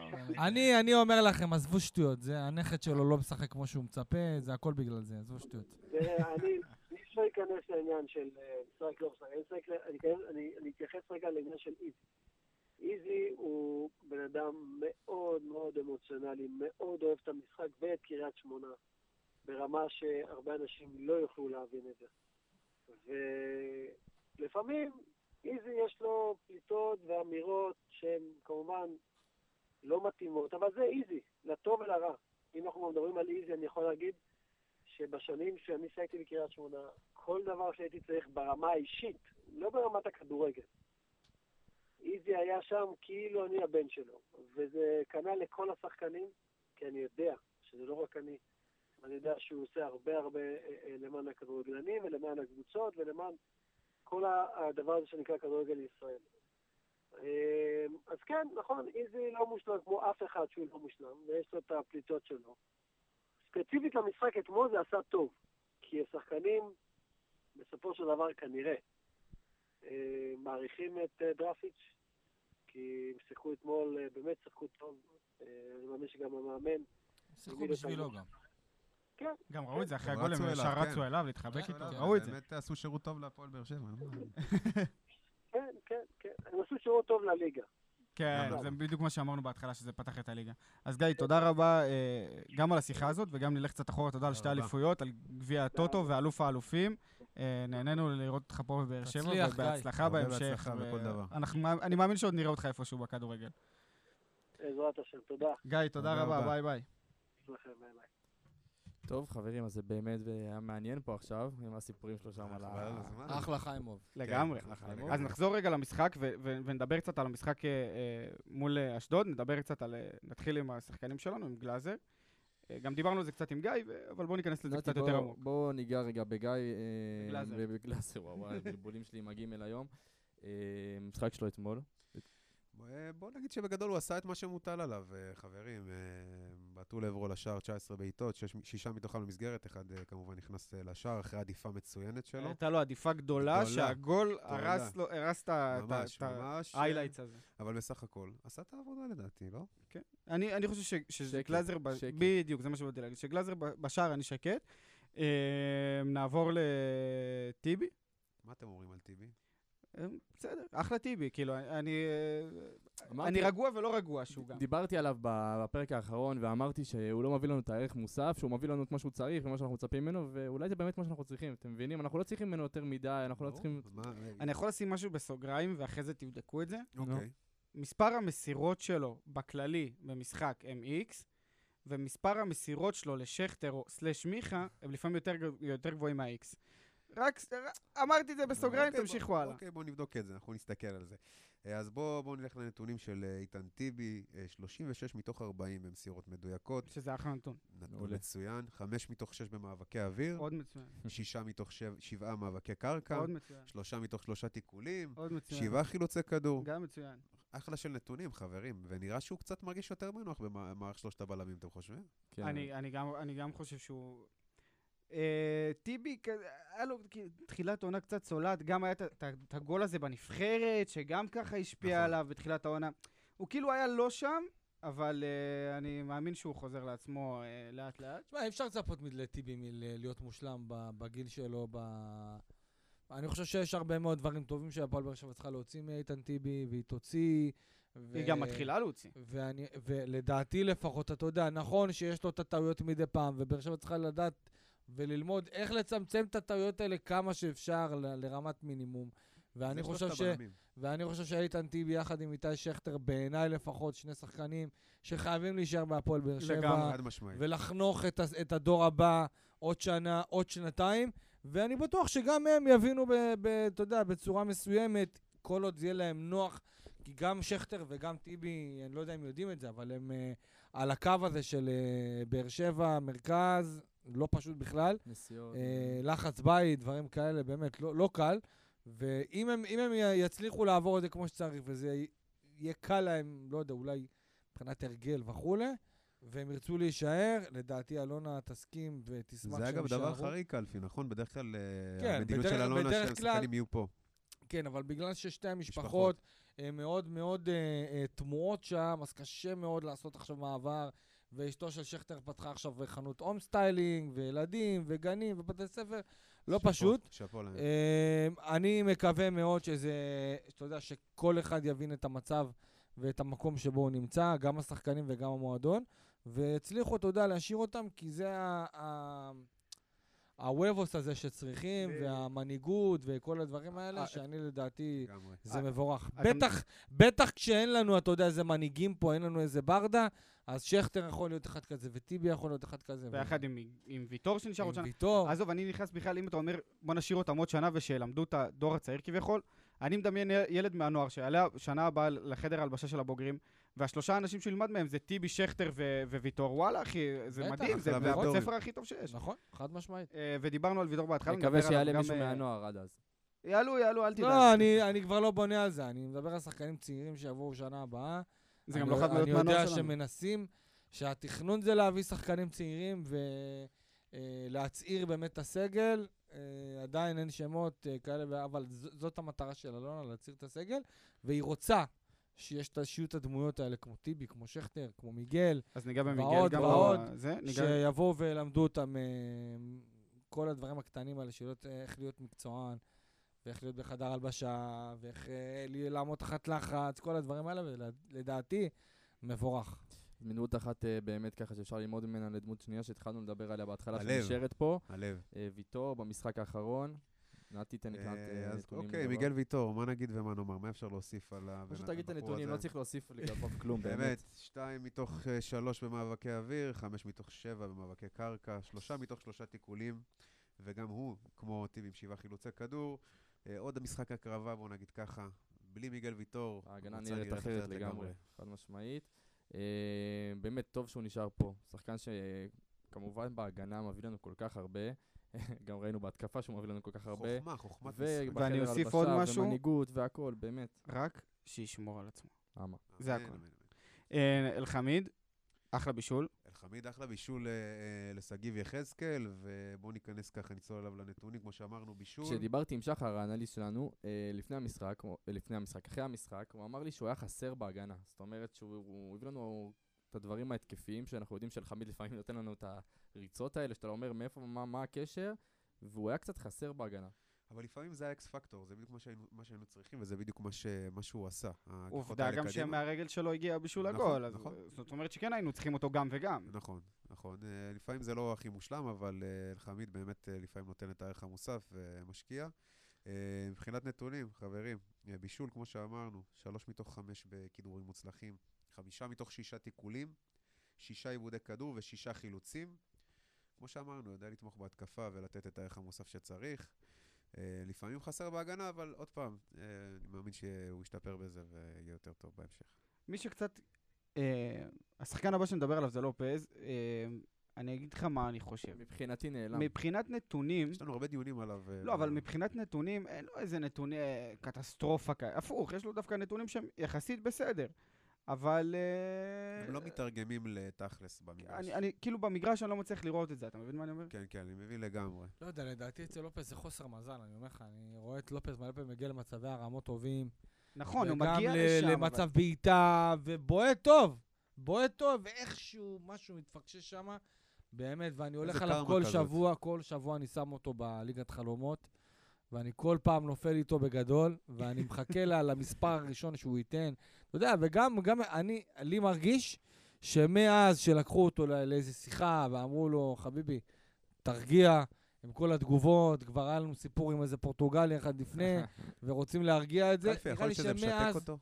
[SPEAKER 5] אני, אני אומר לכם, עזבו שטויות, זה הנכד שלו לא משחק כמו שהוא מצפה, זה הכל בגלל זה, עזבו שטויות.
[SPEAKER 6] תראה, אני אי אפשר להיכנס לעניין של אה, משחק לא משחק. אני אתייחס רגע לעניין של איזי. איזי הוא בן אדם מאוד מאוד אמוציונלי, מאוד אוהב את המשחק ואת קריית שמונה, ברמה שהרבה אנשים לא יוכלו להבין את זה. ולפעמים איזי יש לו פליטות ואמירות שהן כמובן לא מתאימות, אבל זה איזי, לטוב ולרע. אם אנחנו מדברים על איזי, אני יכול להגיד שבשנים שאני שיחקתי בקריית שמונה, כל דבר שהייתי צריך ברמה האישית, לא ברמת הכדורגל, איזי היה שם כאילו אני הבן שלו, וזה כנ"ל לכל השחקנים, כי אני יודע שזה לא רק אני, אני יודע שהוא עושה הרבה הרבה אה, למען הכדורגלנים ולמען הקבוצות ולמען כל הדבר הזה שנקרא כדורגל ישראל. אה, אז כן, נכון, איזי לא מושלם כמו אף אחד שהוא לא מושלם, ויש לו את הפליטות שלו. ספציפית למשחק אתמול זה עשה טוב, כי השחקנים, בסופו של דבר כנראה, אה, מעריכים את אה, דרפיץ', כי הם שיחקו אתמול, באמת שיחקו טוב, אני מאמין שגם המאמן,
[SPEAKER 5] שיחקו בשבילו גם.
[SPEAKER 6] כן,
[SPEAKER 4] גם ראו את זה אחרי
[SPEAKER 1] הם
[SPEAKER 4] הגול, הם
[SPEAKER 1] רצו
[SPEAKER 4] ישר
[SPEAKER 1] אליו, כן.
[SPEAKER 4] רצו אליו להתחבק
[SPEAKER 5] כן,
[SPEAKER 4] איתו,
[SPEAKER 5] כן,
[SPEAKER 4] ראו את זה.
[SPEAKER 1] באמת עשו שירות טוב להפועל באר שבע. לא? *laughs*
[SPEAKER 6] כן, כן, כן, הם עשו שירות טוב לליגה.
[SPEAKER 4] כן. זה בדיוק מה שאמרנו בהתחלה, שזה פתח את הליגה. אז גיא, תודה רבה אה, גם על השיחה הזאת, וגם נלך קצת אחורה, תודה על שתי. אליפויות, על גביע הטוטו ואלוף האלופים. אה, נהנינו לראות אותך פה בבאר שבע. ובהצלחה בהמשך. אני מאמין שעוד נראה אותך איפשהו בכדורגל.
[SPEAKER 6] בעזרת השם, תודה
[SPEAKER 4] גיא, תודה רבה. ביי ביי.
[SPEAKER 2] טוב, חברים, אז זה באמת היה מעניין פה עכשיו, עם הסיפורים שלו שם על ה...
[SPEAKER 5] אחלה חיימוב.
[SPEAKER 4] לגמרי.
[SPEAKER 1] כן, אחלה,
[SPEAKER 2] אז
[SPEAKER 1] לגמרי.
[SPEAKER 4] אז נחזור רגע למשחק ונדבר קצת על המשחק אה, אה, מול אה, אשדוד, נדבר קצת על... נתחיל עם השחקנים שלנו, עם גלאזר. גם דיברנו על זה קצת עם גיא, אבל בואו ניכנס לזה
[SPEAKER 2] נתי,
[SPEAKER 4] קצת יותר עמוק.
[SPEAKER 2] בואו ניגע רגע בגיא.
[SPEAKER 4] בגלאזר.
[SPEAKER 2] ובגלאזר, וואו, *laughs* הבלבולים שלי מגיעים אל היום. משחק שלו אתמול.
[SPEAKER 1] אה, בוא נגיד שבגדול הוא עשה את מה שמוטל עליו, אה, חברים. אה, בעטו לעברו לשער 19 בעיטות, שישה מתוכם למסגרת, אחד כמובן נכנס לשער אחרי הדיפה מצוינת שלו.
[SPEAKER 4] הייתה לו הדיפה גדולה,
[SPEAKER 1] גדולה.
[SPEAKER 4] שהגול. הרס לו- הרס את ה- את ה-
[SPEAKER 1] ממש,
[SPEAKER 4] את ה-
[SPEAKER 1] ממש. ה
[SPEAKER 4] highlights הזה.
[SPEAKER 1] אבל בסך הכל, עשה את העבודה לדעתי, לא?
[SPEAKER 4] אני, אני חושב ש, שגלאזר, ב...
[SPEAKER 2] שקט.
[SPEAKER 4] בדיוק, זה מה שבאתי להגיד, שגלאזר בשער אני שקט. אה, נעבור לטיבי.
[SPEAKER 1] מה אתם אומרים על טיבי?
[SPEAKER 4] אה, בסדר, אחלה טיבי, כאילו, אני, אה,
[SPEAKER 2] אמרתי-
[SPEAKER 4] אני רגוע ולא רגוע שהוא גם.
[SPEAKER 2] דיברתי עליו בפרק האחרון ואמרתי שהוא לא מביא לנו את הערך מוסף, שהוא מביא לנו את מה שהוא צריך ומה שאנחנו מצפים ממנו, ואולי זה באמת מה שאנחנו צריכים, אתם מבינים? אנחנו לא צריכים ממנו יותר מדי, אנחנו לא
[SPEAKER 1] ברור.
[SPEAKER 2] צריכים...
[SPEAKER 1] מה- אה,
[SPEAKER 4] אני יכול לשים משהו בסוגריים ואחרי זה תבדקו את זה.
[SPEAKER 1] אוקיי.
[SPEAKER 4] מספר המסירות שלו בכללי במשחק הם X, ומספר המסירות שלו לשכטר או סלש מיכה הם לפעמים יותר, יותר גבוהים מה-X. רק, אמרתי את זה בסוגריים,
[SPEAKER 1] אוקיי,
[SPEAKER 4] תמשיכו הלאה.
[SPEAKER 1] אוקיי, בואו נבדוק את זה, אנחנו נסתכל על זה. אה, אז בואו בוא נלך לנתונים של אה, איתן טיבי, אה, 36 מתוך 40 במסירות מדויקות,
[SPEAKER 4] שזה אחלה נתון.
[SPEAKER 1] נתון
[SPEAKER 2] מעולה.
[SPEAKER 1] מצוין, 5 מתוך 6 במאבקי אוויר,
[SPEAKER 4] עוד מצוין.
[SPEAKER 1] 6 מתוך 7 מאבקי קרקע,
[SPEAKER 4] עוד מצוין.
[SPEAKER 1] 3 מתוך 3 תיקולים,
[SPEAKER 4] עוד מצוין.
[SPEAKER 1] 7 חילוצי כדור.
[SPEAKER 4] גם מצוין.
[SPEAKER 1] אחלה של נתונים, חברים, ונראה שהוא קצת מרגיש יותר בנוח במערך שלושת הבלמים, אתם חושבים?
[SPEAKER 2] כן.
[SPEAKER 4] אני, אני, גם, אני גם חושב שהוא... אה, טיבי, היה לו תחילת עונה קצת צולעת, גם היה את הגול הזה בנבחרת, שגם ככה השפיע
[SPEAKER 1] נכון.
[SPEAKER 4] עליו בתחילת העונה. הוא כאילו היה לא שם, אבל אה, אני מאמין שהוא חוזר לעצמו אה, לאט לאט.
[SPEAKER 5] תשמע, אי אפשר לצפות לטיבי מלהיות מושלם בגיל שלו, ב... אני חושב שיש הרבה מאוד דברים טובים שהפועל באר שבע צריכה להוציא מאיתן טיבי, והיא תוציא. ו...
[SPEAKER 4] היא גם מתחילה להוציא.
[SPEAKER 5] ואני, ולדעתי לפחות, אתה יודע, נכון שיש לו את הטעויות מדי פעם, ובאר שבע צריכה לדעת וללמוד איך לצמצם את הטעויות האלה כמה שאפשר ל- לרמת מינימום. ואני
[SPEAKER 1] זה
[SPEAKER 5] חושב, ש... ואני חושב שאיתן טיבי יחד עם איתי שכטר, בעיניי לפחות, שני שחקנים שחייבים להישאר בהפועל באר שבע.
[SPEAKER 4] לגמרי.
[SPEAKER 1] חד משמעית.
[SPEAKER 5] ולחנוך את, ה- את הדור הבא עוד שנה, עוד שנתיים, ואני בטוח שגם הם יבינו, ב, ב, אתה יודע, בצורה מסוימת, כל עוד יהיה להם נוח, כי גם שכטר וגם טיבי, אני לא יודע אם יודעים את זה, אבל הם uh, על הקו הזה של uh, באר שבע, מרכז, לא פשוט בכלל.
[SPEAKER 2] נסיעות.
[SPEAKER 5] אה, לחץ בית, דברים כאלה, באמת לא, לא קל. ואם הם, אם הם יצליחו לעבור את זה כמו שצריך, וזה יהיה קל להם, לא יודע, אולי מבחינת הרגל וכולי, והם ירצו להישאר, לדעתי אלונה תסכים ותשמח
[SPEAKER 1] זה
[SPEAKER 5] שהם
[SPEAKER 1] אגב דבר
[SPEAKER 5] יישארו.
[SPEAKER 1] חריג קלפי, נכון? בדרך כלל אה,
[SPEAKER 5] כן,
[SPEAKER 1] המדיניות
[SPEAKER 5] בדרך-
[SPEAKER 1] של אלונה
[SPEAKER 5] בדרך
[SPEAKER 1] שהם
[SPEAKER 5] כלל-
[SPEAKER 1] שחקנים יהיו פה.
[SPEAKER 5] כן, אבל בגלל ששתי המשפחות
[SPEAKER 1] משפחות.
[SPEAKER 5] הן מאוד מאוד אה, אה, תמוהות שם, אז קשה מאוד לעשות עכשיו מעבר. ואשתו של שכטר פתחה עכשיו חנות home styling, וילדים, וגנים, ובתי ספר. לא
[SPEAKER 1] שאפו,
[SPEAKER 5] פשוט.
[SPEAKER 1] שאפו להם.
[SPEAKER 5] אמ, אני מקווה מאוד שזה, אתה יודע, שכל אחד יבין את המצב ואת המקום שבו הוא נמצא, גם השחקנים וגם המועדון, והצליחו, אתה יודע, להשאיר אותם, כי זה ה... הוובוס הזה שצריכים,
[SPEAKER 4] ו-
[SPEAKER 5] והמנהיגות וכל הדברים האלה,
[SPEAKER 4] אה,
[SPEAKER 5] שאני לדעתי. זה
[SPEAKER 4] אה,
[SPEAKER 5] מבורך.
[SPEAKER 4] אתה-
[SPEAKER 5] בטח, בטח כשאין לנו, אתה יודע, איזה מנהיגים פה, אין לנו איזה ברדה, אז שכטר יכול להיות אחד כזה, וטיבי יכול להיות אחד כזה.
[SPEAKER 4] ביחד עם, עם ויטור שנשאר עוד
[SPEAKER 5] עם
[SPEAKER 4] שנה.
[SPEAKER 5] ויטור.
[SPEAKER 4] עזוב, אני נכנס בכלל, אם אתה אומר, בוא נשאיר אותם עוד שנה ושילמדו את הדור הצעיר כביכול, אני מדמיין ילד מהנוער שיעלה שנה הבאה לחדר ההלבשה של הבוגרים, והשלושה אנשים שילמד מהם זה טיבי, שכטר ו- וויטור. וואלה, אחי, זה
[SPEAKER 5] בטח,
[SPEAKER 4] מדהים, זה הבית. ספר הכי טוב שיש.
[SPEAKER 5] נכון, חד משמעית.
[SPEAKER 4] אה, ודיברנו על ויטור בהתחלה,
[SPEAKER 2] מקווה שיעלה מישהו
[SPEAKER 4] אה,
[SPEAKER 2] מהנוער עד אז.
[SPEAKER 4] יעלו, יעלו, אל תדאג.
[SPEAKER 5] לא, אני, אני כבר לא בונה על זה, אני מדבר על שחקנים צעירים שיבואו שנה הבאה.
[SPEAKER 4] זה גם
[SPEAKER 5] אני-
[SPEAKER 4] לא חייב להיות
[SPEAKER 5] אני
[SPEAKER 4] מהנוער
[SPEAKER 5] יודע
[SPEAKER 4] שלנו.
[SPEAKER 5] שמנסים, שהתכנון זה להביא שחקנים צעירים ולהצעיר באמת את הסגל. אה, עדיין אין שמות אה, כאלה, אבל זאת המטרה של אלונה, להצעיר את הסגל, והיא רוצה שיש את- שיהיו את הדמויות האלה, כמו טיבי, כמו שכטר, כמו מיגל,
[SPEAKER 4] אז ניגע במיגל
[SPEAKER 5] ועוד
[SPEAKER 4] גם.
[SPEAKER 5] ועוד,
[SPEAKER 4] זה, ניגע...
[SPEAKER 5] שיבואו וילמדו אותם אה, כל הדברים הקטנים האלה, של להיות- איך להיות מקצוען, ואיך להיות בחדר הלבשה, ואיך אה, לעמוד תחת לחץ, כל הדברים האלה, ולדעתי, מבורך.
[SPEAKER 2] דמות אחת אה, באמת ככה שאפשר ללמוד ממנה לדמות שנייה שהתחלנו לדבר עליה בהתחלה. שנשארת פה,
[SPEAKER 1] הלב.
[SPEAKER 2] אה, ויטור במשחק האחרון. נתי תן לי קצת
[SPEAKER 1] אה, אז
[SPEAKER 2] נתונים.
[SPEAKER 1] אוקיי. מיגל ויטור, מה נגיד ומה נאמר? מה אפשר להוסיף על הבן-
[SPEAKER 2] פשוט תגיד את הנתונים? לא צריך להוסיף לגביו כלום, *laughs* באמת.
[SPEAKER 1] באמת, שתיים מתוך אה, שלוש במאבקי אוויר, חמש מתוך שבע במאבקי קרקע, שלושה מתוך שלושה תיקולים, וגם הוא, כמו טיב עם שבעה חילוצי כדור. אה, עוד המשחק הקרבה, בואו נגיד ככה, בלי מיגל ויטור,
[SPEAKER 2] ההגנה נראית אחרת לגמרי, חד משמעית. באמת טוב שהוא נשאר פה. שחקן שכמובן בהגנה מביא לנו כל כך הרבה. *laughs* גם ראינו בהתקפה שהוא מביא לנו כל כך הרבה.
[SPEAKER 1] חוכמה, חוכמת משחק.
[SPEAKER 4] ואני אוסיף עוד משהו.
[SPEAKER 2] ומנהיגות והכל, באמת.
[SPEAKER 4] רק שישמור על עצמו.
[SPEAKER 2] אמה.
[SPEAKER 4] זה
[SPEAKER 1] אמן.
[SPEAKER 4] אה, אלחמיד, אחלה בישול.
[SPEAKER 1] אלחמיד אחלה בישול אה, אה, לשגיב יחזקאל, ובואו ניכנס ככה, נצלול עליו לנתונים, כמו שאמרנו, בישול.
[SPEAKER 2] כשדיברתי עם שחר, האנליסט שלנו, לפני המשחק, לפני המשחק, אחרי המשחק, הוא אמר לי שהוא היה חסר בהגנה. זאת אומרת שהוא הוא הביא לנו את הדברים ההתקפיים, שאנחנו יודעים שאלחמיד לפעמים נותן לנו את הריצות האלה, שאתה לא אומר מאיפה, מה, מה הקשר, והוא היה קצת חסר בהגנה.
[SPEAKER 1] אבל לפעמים זה האקס פקטור, זה בדיוק מה שהיינו, מה שהיינו צריכים, וזה בדיוק מה, ש, מה שהוא עשה.
[SPEAKER 4] עובדה גם
[SPEAKER 1] קדימה.
[SPEAKER 4] שמהרגל שלו הגיע בישול
[SPEAKER 1] נכון,
[SPEAKER 4] הגול. אז
[SPEAKER 1] נכון.
[SPEAKER 4] זאת אומרת שכן היינו צריכים אותו גם וגם.
[SPEAKER 1] נכון, נכון. אה, לפעמים זה לא הכי מושלם, אבל אה, אלחמיד באמת אה, לפעמים נותן את הערך המוסף ומשקיע. מבחינת נתונים, חברים, בישול, כמו שאמרנו, שלוש מתוך חמש בכידורים מוצלחים, חמישה מתוך שישה תיקולים, שישה עיבודי כדור ושישה חילוצים. כמו שאמרנו, יודע לתמוך בהתקפה ולתת את הערך המוסף שצריך. אה, לפעמים חסר בהגנה, אבל עוד פעם, אה, אני מאמין שהוא ישתפר בזה ויהיה יותר טוב בהמשך.
[SPEAKER 4] מי שקצת... אה, השחקן הבא שנדבר עליו זה לופז. אה, אני אגיד לך מה אני חושב.
[SPEAKER 2] מבחינתי נעלם.
[SPEAKER 4] מבחינת נתונים...
[SPEAKER 1] יש לנו הרבה דיונים עליו. אה,
[SPEAKER 4] לא, אבל מבחינת נתונים, אין לו איזה נתוני קטסטרופה כאלה. הפוך, יש לו דווקא נתונים שהם יחסית בסדר. אבל... אה,
[SPEAKER 1] הם לא מתרגמים לתכלס במגרש.
[SPEAKER 4] אני, אני, כאילו במגרש אני לא מצליח לראות את זה, אתה מבין מה אני אומר?
[SPEAKER 1] כן, כן, אני מבין לגמרי.
[SPEAKER 5] לא יודע, לדעתי אצל לופס זה חוסר מזל, אני אומר לך, אני רואה את לופס מלא פעמים מגיע למצבי הרמות טובים.
[SPEAKER 4] נכון, הוא
[SPEAKER 5] וגם
[SPEAKER 4] מגיע לשם. אבל-
[SPEAKER 5] למצב בעיטה, ובועט טוב. בועט טוב, ואיכשהו משהו מתפקשש שם, באמת, ואני הולך עליו כל
[SPEAKER 1] כזאת.
[SPEAKER 5] שבוע, כל שבוע אני שם אותו בליגת חלומות, ואני כל פעם נופל איתו בגדול, ואני מחכה לה למספר הראשון שהוא ייתן. אתה יודע, וגם גם אני, לי מרגיש שמאז שלקחו אותו לא- לאיזה שיחה ואמרו לו, חביבי, תרגיע עם כל התגובות, כבר היה לנו סיפור עם איזה פורטוגלי אחד לפני, *laughs* ורוצים להרגיע את זה.
[SPEAKER 1] קלפי, יכול להיות שזה משתק אותו?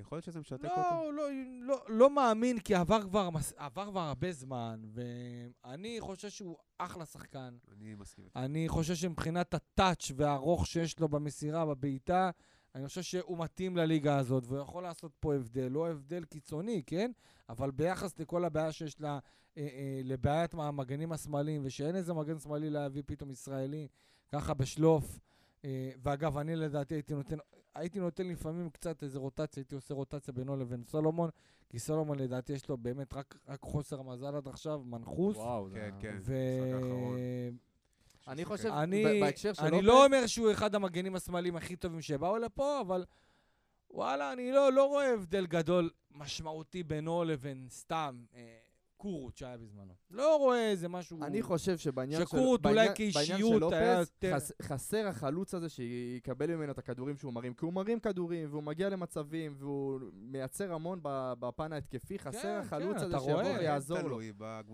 [SPEAKER 1] יכול להיות שזה משתק אותו?
[SPEAKER 5] לא, לא, לא, לא מאמין, כי עבר כבר, עבר כבר הרבה זמן, ואני חושב שהוא אחלה שחקן.
[SPEAKER 1] אני מסכים איתך.
[SPEAKER 5] אני חושב שמבחינת הטאץ' והארוך שיש לו במסירה, בבעיטה, אני חושב שהוא מתאים לליגה הזאת, והוא יכול לעשות פה הבדל, לא הבדל קיצוני, כן? אבל ביחס לכל הבעיה שיש לה, אה, אה, לבעיית המגנים השמאליים, ושאין איזה מגן שמאלי להביא פתאום ישראלי, ככה בשלוף. אה, ואגב, אני לדעתי הייתי נותן, הייתי נותן לפעמים קצת איזה רוטציה, הייתי עושה רוטציה בינו לבין סולומון, כי סולומון לדעתי יש לו באמת רק, רק חוסר מזל עד עכשיו, מנחוס.
[SPEAKER 2] וואו, זה...
[SPEAKER 1] כן, כן.
[SPEAKER 5] ו...
[SPEAKER 2] אני. חושב,
[SPEAKER 5] אני,
[SPEAKER 2] בהקשר של
[SPEAKER 5] אני לא אומר שהוא אחד המגנים השמאליים הכי טובים שבאו לפה, אבל וואלה, אני לא, לא רואה הבדל גדול משמעותי בינו לבין סתם אה, קורות שהיה בזמנו. לא רואה איזה משהו...
[SPEAKER 2] אני חושב שבעניין של...
[SPEAKER 5] שקורות אולי כאישיות היה יותר-
[SPEAKER 2] חס- חסר החלוץ הזה שיקבל ממנו את הכדורים שהוא מרים, כי הוא מרים כדורים, והוא מגיע למצבים, והוא מייצר המון בפן ההתקפי, חסר
[SPEAKER 5] כן,
[SPEAKER 2] החלוץ
[SPEAKER 5] כן,
[SPEAKER 2] הזה שיבוא. ויעזור לו.
[SPEAKER 1] תלוי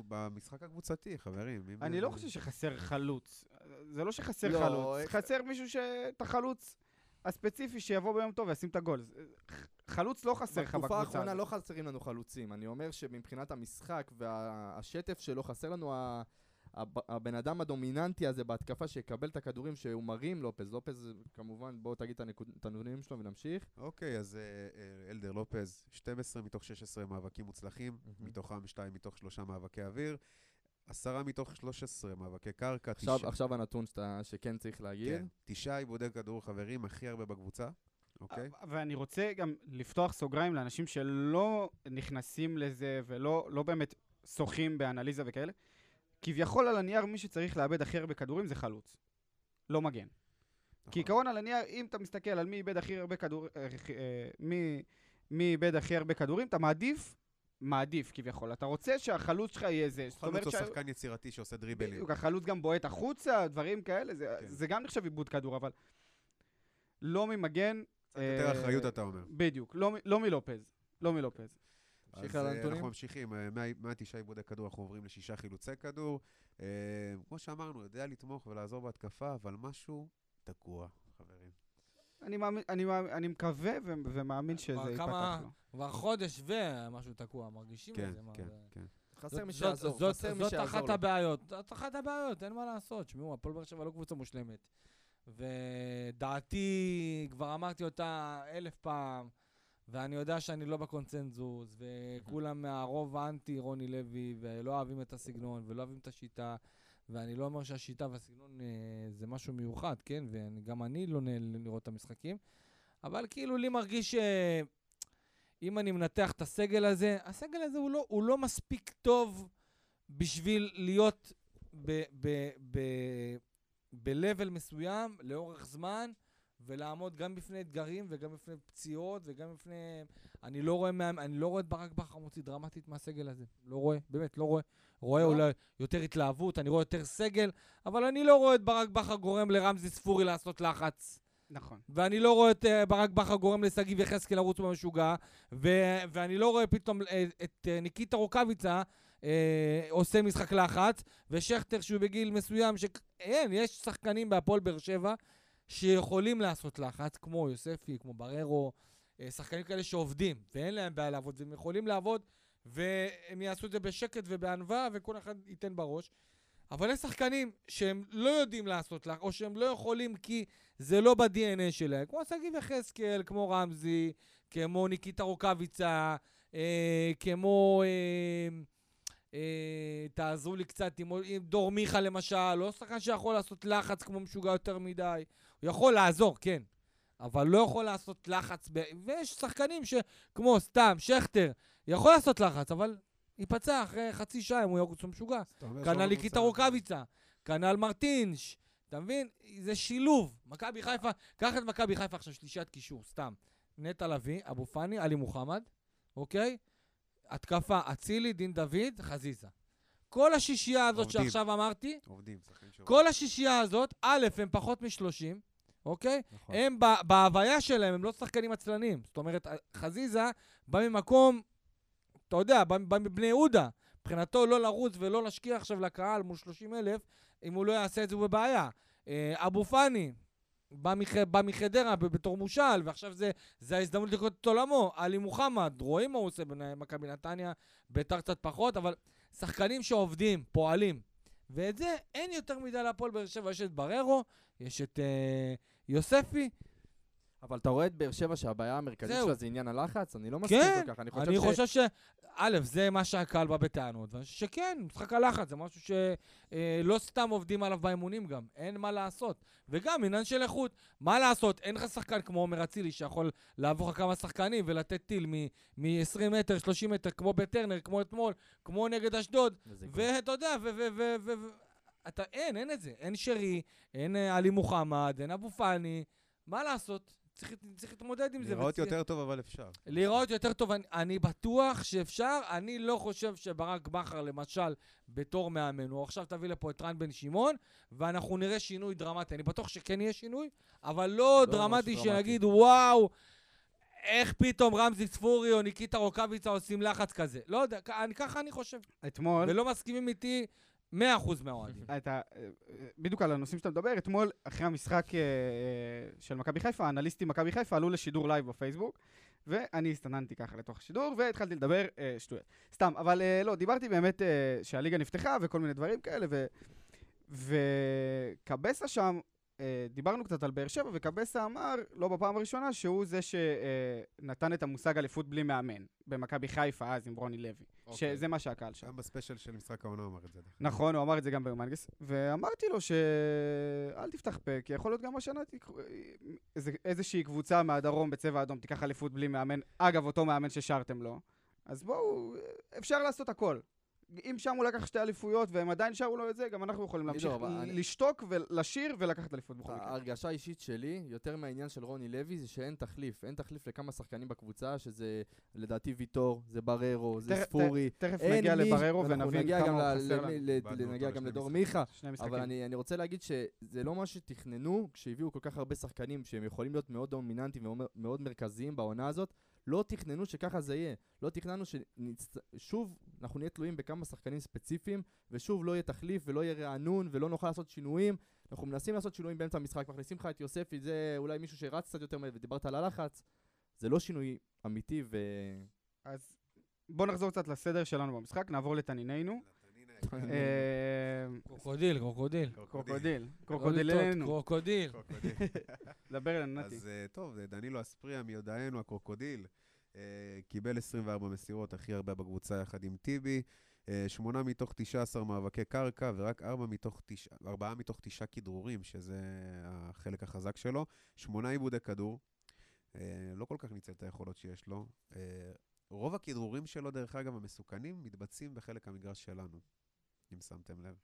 [SPEAKER 1] במשחק הקבוצתי, חברים.
[SPEAKER 4] אני
[SPEAKER 1] זה-
[SPEAKER 4] לא חושב שחסר חלוץ. זה לא שחסר
[SPEAKER 2] לא,
[SPEAKER 4] חלוץ,
[SPEAKER 2] איך-
[SPEAKER 4] חסר מישהו ש... את החלוץ הספציפי שיבוא ביום טוב וישים את הגול. חלוץ לא חסר לך בקבוצה.
[SPEAKER 2] בתקופה האחרונה. לא חסרים לנו חלוצים. אני אומר שמבחינת המשחק והשטף שלו, חסר לנו ה- הב- הבן אדם הדומיננטי הזה בהתקפה שיקבל את הכדורים שהוא מרים, לופז. לופז, כמובן, בואו תגיד את הנתונים שלו ונמשיך.
[SPEAKER 1] אוקיי, אז אה, אה, אלדר לופז, 12 מתוך 16 מאבקים מוצלחים,
[SPEAKER 2] מהמם.
[SPEAKER 1] מתוכם 2 מתוך 3 מאבקי אוויר, 10 מתוך 13 מאבקי קרקע,
[SPEAKER 2] עכשיו,
[SPEAKER 1] תשע-
[SPEAKER 2] עכשיו הנתון שאתה, שכן צריך להגיד.
[SPEAKER 1] כן, תשעה עיבודי כדור חברים, הכי הרבה בקבוצה, אוקיי?
[SPEAKER 4] ואני רוצה גם לפתוח סוגריים לאנשים שלא נכנסים לזה ולא לא באמת שוחים באנליזה וכאלה. כביכול על הנייר מי שצריך לאבד הכי הרבה כדורים זה חלוץ. לא מגן.
[SPEAKER 1] נכון.
[SPEAKER 4] כעיקרון על הנייר, אם אתה מסתכל על מי איבד הכי הרבה כדורים, מי, מי איבד הכי הרבה כדורים, אתה מעדיף, מעדיף כביכול. אתה רוצה שהחלוץ שלך יהיה זה.
[SPEAKER 1] חלוץ הוא
[SPEAKER 4] שה-
[SPEAKER 1] שחקן יצירתי שעושה דריבלים.
[SPEAKER 4] בדיוק, החלוץ גם בועט החוצה, דברים כאלה, זה,
[SPEAKER 1] כן.
[SPEAKER 4] זה גם נחשב עיבוד כדור, אבל לא ממגן.
[SPEAKER 1] קצת יותר
[SPEAKER 4] אה,
[SPEAKER 1] אחריות, אתה אומר.
[SPEAKER 4] בדיוק, לא, לא מלופז. לא מלופז.
[SPEAKER 2] נמשיך
[SPEAKER 1] אז
[SPEAKER 2] על
[SPEAKER 1] אה,
[SPEAKER 2] הנתונים?
[SPEAKER 1] אנחנו ממשיכים, אה, מה- מהתשעה עיבודי כדור אנחנו עוברים לשישה חילוצי כדור. כמו שאמרנו, יודע לתמוך ולעזור בהתקפה, אבל משהו תקוע, חברים.
[SPEAKER 4] אני, מאמין, אני, מאמין, אני מקווה ו- ומאמין שזה ייפתח לו.
[SPEAKER 5] כבר חודש ומשהו תקוע, מרגישים
[SPEAKER 1] כן,
[SPEAKER 5] את זה.
[SPEAKER 1] כן,
[SPEAKER 5] זה-
[SPEAKER 1] כן.
[SPEAKER 2] חסר
[SPEAKER 5] זאת-
[SPEAKER 2] מי
[SPEAKER 5] זאת-
[SPEAKER 2] שיעזור,
[SPEAKER 5] זאת-
[SPEAKER 2] חסר מי
[SPEAKER 5] זאת
[SPEAKER 2] שיעזור
[SPEAKER 5] אחת
[SPEAKER 2] לו.
[SPEAKER 5] הבעיות, זאת אחת הבעיות, אין מה לעשות. שמעו, הפועל באר שבע לא קבוצה מושלמת. ודעתי, כבר אמרתי אותה אלף פעם, ואני יודע שאני לא בקונצנזוס, וכולם מהרוב האנטי רוני לוי, ולא אוהבים את הסגנון, ולא אוהבים את השיטה, ואני לא אומר שהשיטה והסגנון אה, זה משהו מיוחד, כן? וגם אני לא נהנה לראות את המשחקים, אבל כאילו לי מרגיש ש... אם אני מנתח את הסגל הזה, הסגל הזה הוא לא, הוא לא מספיק טוב בשביל להיות ב- ב- ב- ב-level מסוים לאורך זמן, ולעמוד גם בפני אתגרים וגם בפני פציעות וגם בפני... אני לא רואה, מה... אני לא רואה את ברק בכר מוציא דרמטית מהסגל הזה. לא רואה, באמת, לא רואה. רואה
[SPEAKER 2] לא?
[SPEAKER 5] אולי יותר התלהבות, אני רואה יותר סגל, אבל אני לא רואה את ברק בכר גורם לרמזי ספורי לעשות לחץ.
[SPEAKER 4] נכון.
[SPEAKER 5] ואני לא רואה את אה, ברק בכר גורם לשגיב יחזקאל לרוץ במשוגע, ו- ואני לא רואה פתאום אה, את אה, ניקיטה רוקאביצה אה, עושה משחק לחץ, ושכטר שהוא בגיל מסוים, שאין, יש שחקנים בהפועל באר שבע שיכולים לעשות לחץ, כמו יוספי, כמו בררו, אה, שחקנים כאלה שעובדים, ואין להם בעיה לעבוד, והם יכולים לעבוד, והם יעשו את זה בשקט ובענווה, וכל אחד ייתן בראש. אבל יש שחקנים שהם לא יודעים לעשות לך, או שהם לא יכולים כי זה לא ב-DNA שלהם, כמו שגיב יחזקאל, כמו רמזי, כמו ניקיטה רוקאביצה, אה, כמו... אה, אה, תעזרו לי קצת עם, עם דור מיכה למשל, לא שחקן שיכול לעשות לחץ כמו משוגע יותר מדי. הוא יכול לעזור, כן, אבל לא יכול לעשות לחץ. ב... ויש שחקנים שכמו סתם, שכטר, יכול לעשות לחץ, אבל ייפצע אחרי חצי שעה אם הוא ירוץ משוגע. כנ"ל
[SPEAKER 1] שהוא
[SPEAKER 5] ניקיטה
[SPEAKER 1] לא
[SPEAKER 5] רוקאביצה, כנ"ל מרטינש, אתה מבין? זה שילוב. מכבי חיפה, קח את מכבי חיפה עכשיו, שלישיית קישור, סתם. נטע לביא, אבו פאני, עלי מוחמד, אוקיי? התקפה, אצילי, דין דוד, חזיזה. כל השישייה הזאת
[SPEAKER 1] עובדים.
[SPEAKER 5] שעכשיו אמרתי,
[SPEAKER 1] עובדים.
[SPEAKER 5] כל השישייה הזאת, א', הם פחות מ-30, אוקיי?
[SPEAKER 2] נכון.
[SPEAKER 5] הם ב- בהוויה שלהם, הם לא שחקנים עצלנים. זאת אומרת, חזיזה בא ממקום, אתה יודע, בא, בא מבני יהודה. מבחינתו לא לרוץ ולא להשקיע עכשיו לקהל מול 30 אלף, אם הוא לא יעשה את זה הוא בבעיה. אה, אבו פאני, בא, מח, בא מחדרה בתור מושל, ועכשיו זה, זה ההזדמנות לקרוא את עולמו. עלי מוחמד, רואים מה הוא עושה במכבי נתניה, ביתר קצת פחות, אבל שחקנים שעובדים, פועלים. ואת זה אין יותר מדי להפועל באר שבע. יש את בררו, יש את אה, יוספי,
[SPEAKER 2] אבל אתה רואה את באר שבע שהבעיה המרכזית. שלה זה עניין הלחץ? אני לא מסכים
[SPEAKER 5] כן,
[SPEAKER 2] כל כך. אני חושב
[SPEAKER 5] אני
[SPEAKER 2] ש...
[SPEAKER 5] חושב ש... א', זה מה שהקהל בא בטענות, ואני חושב שכן, משחק הלחץ, זה משהו שלא סתם עובדים עליו באימונים גם, אין מה לעשות. וגם עניין של איכות, מה לעשות, אין לך שחקן כמו עומר אצילי שיכול לעבור לך כמה שחקנים ולתת טיל מ-20 מטר, 30 מטר, כמו בטרנר, כמו אתמול, כמו נגד אשדוד, ואתה יודע, ו... ו, ו, ו, ו אתה, אין, אין את זה. אין שרי, אין אה, עלי מוחמד, אין אבו פאני. מה לעשות? צריך, צריך להתמודד עם זה. וצריך-
[SPEAKER 1] יותר טוב, אבל אפשר.
[SPEAKER 5] להיראות יותר טוב, אני, אני בטוח שאפשר. אני לא חושב שברק בכר, למשל, בתור מאמן, הוא עכשיו תביא לפה את רן בן שמעון, ואנחנו נראה שינוי דרמטי. אני בטוח שכן יהיה שינוי, אבל לא,
[SPEAKER 2] לא
[SPEAKER 5] דרמטי
[SPEAKER 2] משהו
[SPEAKER 5] שנגיד, וואו, איך פתאום רמזי צפורי או ניקיטה רוקאביצה עושים לחץ כזה. לא יודע, ככה אני חושב.
[SPEAKER 4] אתמול,
[SPEAKER 5] ולא מסכימים איתי 100% מהאוהדים.
[SPEAKER 4] אתה, אה, בדיוק על הנושאים שאתה מדבר, אתמול, אחרי המשחק אה, אה, של מכבי חיפה, האנליסטים מכבי חיפה עלו לשידור live בפייסבוק, ואני הסתננתי ככה לתוך השידור, והתחלתי לדבר אה, שטויות. סתם, אבל אה, לא, דיברתי באמת אה, שהליגה נפתחה וכל מיני דברים כאלה. וקבסה שם, אה, דיברנו קצת על באר שבע, וקבסה אמר, לא בפעם הראשונה, שהוא זה שנתן את המושג אליפות בלי מאמן, במכבי חיפה אז עם רוני לוי.
[SPEAKER 5] אוקיי.
[SPEAKER 4] שזה מה שהקהל שם.
[SPEAKER 1] גם ב special של משחק העונה הוא אמר את זה.
[SPEAKER 4] נכון, הוא אמר את זה גם במנגס, ואמרתי לו שאל תפתח פה, כי יכול להיות גם השנה איזושהי קבוצה מהדרום בצבע אדום תיקח אליפות בלי מאמן, אגב, אותו מאמן ששרתם לו, אז בואו, אפשר לעשות הכל. אם שם הוא לקח שתי אליפויות והם עדיין שרו לו את זה, גם אנחנו יכולים להמשיך
[SPEAKER 2] אני-
[SPEAKER 4] לשתוק ולשיר ולקחת אליפות בכל מקרה.
[SPEAKER 2] ההרגשה האישית שלי, יותר מהעניין של רוני לוי, זה שאין תחליף. אין תחליף לכמה שחקנים בקבוצה, שזה לדעתי ויטור, זה בררו, זה ספורי.
[SPEAKER 4] תכף נגיע
[SPEAKER 2] מי-
[SPEAKER 4] לבררו ונבין כמה
[SPEAKER 2] גם
[SPEAKER 4] הוא
[SPEAKER 2] ל-
[SPEAKER 4] חסר לנו.
[SPEAKER 2] ל- נגיע גם
[SPEAKER 1] לשני
[SPEAKER 2] לדור
[SPEAKER 1] משחקים.
[SPEAKER 2] מיכה.
[SPEAKER 4] שני משחקים.
[SPEAKER 2] אבל אני, אני רוצה להגיד שזה לא מה שתכננו כשהביאו כל כך הרבה שחקנים שהם יכולים להיות מאוד דומיננטיים ומאוד מרכזיים בעונה הזאת. לא תכננו שככה זה יהיה. לא תכננו ששוב אנחנו נהיה תלויים בכמה שחקנים ספציפיים, ושוב לא יהיה תחליף ולא יהיה רענון ולא נוכל לעשות שינויים. אנחנו מנסים לעשות שינויים באמצע המשחק, מכניסים לך את יוספי, זה אולי מישהו שרץ קצת יותר מהר ודיברת על הלחץ. זה לא שינוי אמיתי ו...
[SPEAKER 4] אז בואו נחזור קצת לסדר שלנו במשחק, נעבור לתנינינו. אה,
[SPEAKER 5] קרוקודיל, קרוקודיל.
[SPEAKER 4] קרוקודיל,
[SPEAKER 5] קרוקודיל.
[SPEAKER 4] קרוקודילנו.
[SPEAKER 5] קרוקודיל. *laughs*
[SPEAKER 4] דבר אלינו, נתי.
[SPEAKER 1] אז אה, טוב, דנילו אספריה מיודענו, הקרוקודיל. אה, קיבל 24 מסירות, הכי הרבה בקבוצה יחד עם טיבי. שמונה מתוך 19 מאבקי קרקע, ורק ארבע מתוך ארבעה מתוך תשעה כדרורים, שזה החלק החזק שלו. שמונה עיבודי כדור. אה, לא כל כך ניצל את היכולות שיש לו. אה, רוב הכדרורים שלו, דרך אגב, המסוכנים, מתבצעים בחלק המגרש שלנו, אם שמתם לב.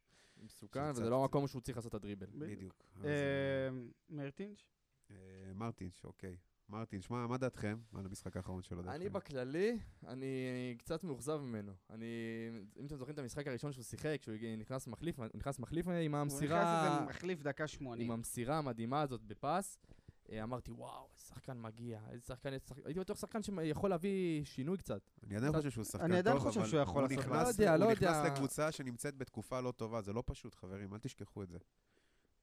[SPEAKER 2] מסוכן, וזה לא המקום שהוא צריך לעשות את הדריבל.
[SPEAKER 1] בדיוק.
[SPEAKER 4] אה,
[SPEAKER 1] אה,
[SPEAKER 4] מרטינש?
[SPEAKER 1] אה, מרטינש, אוקיי. מרטינש, מה מה דעתכם על המשחק האחרון שלו?
[SPEAKER 2] אני? בכללי, אני קצת מאוכזב ממנו. אני, אם אתם זוכרים את המשחק הראשון שהוא שיחק, שהוא הגיע- נכנס מחליף, הוא נכנס מחליף עם
[SPEAKER 4] הוא נכנס
[SPEAKER 2] המסירה,
[SPEAKER 4] לזה מחליף דקה
[SPEAKER 2] עם
[SPEAKER 4] 80.
[SPEAKER 2] המסירה המדהימה הזאת בפס. אה, אמרתי, וואו, איזה שחקן מגיע, איזה שחקן, איזה שחקן, הייתי בטוח שחקן שיכול להביא שינוי קצת.
[SPEAKER 1] אני עדיין חושב שהוא שחקן טוב,
[SPEAKER 4] אני עדיין חושב
[SPEAKER 1] אבל
[SPEAKER 4] שהוא יכול
[SPEAKER 1] הוא
[SPEAKER 4] לעשות.
[SPEAKER 2] לא יודע, לא
[SPEAKER 1] הוא נכנס. לקבוצה שנמצאת בתקופה לא טובה, זה לא פשוט, חברים, אל תשכחו את זה.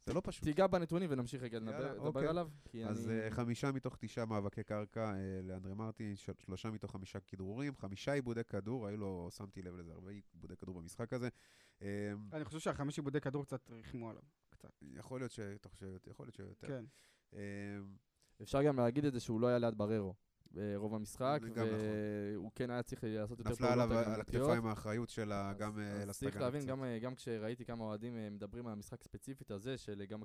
[SPEAKER 1] זה לא פשוט.
[SPEAKER 2] תיגע בנתונים ונמשיך רגע לדבר
[SPEAKER 1] אוקיי.
[SPEAKER 2] עליו.
[SPEAKER 1] אז. אה, חמישה מתוך תשעה מאבקי קרקע אה, לאנדרי מרטין, של- שלושה מתוך חמישה כדרורים, חמישה עיבודי כדור, היו לו, שמתי לב לזה, הרבה עיבודי כדור במשחק הזה.
[SPEAKER 4] אני חושב שהחמש עיבודי כדור קצת ריחמו עליו. קצת.
[SPEAKER 1] יכול להיות שיותר.
[SPEAKER 4] כן.
[SPEAKER 1] אה,
[SPEAKER 2] אפשר גם להגיד את זה שהוא לא היה ליד בררו ברוב המשחק,
[SPEAKER 1] זה גם נכון.
[SPEAKER 2] והוא כן היה צריך לעשות יותר
[SPEAKER 1] נפלה עליו על
[SPEAKER 2] הגנתיות.
[SPEAKER 1] הכתפיים האחריות שלה,
[SPEAKER 2] אז-
[SPEAKER 1] גם אה, לסטגן
[SPEAKER 2] צריך להבין. גם, אה, גם כשראיתי כמה אוהדים אה, מדברים על המשחק הספציפית הזה, שגם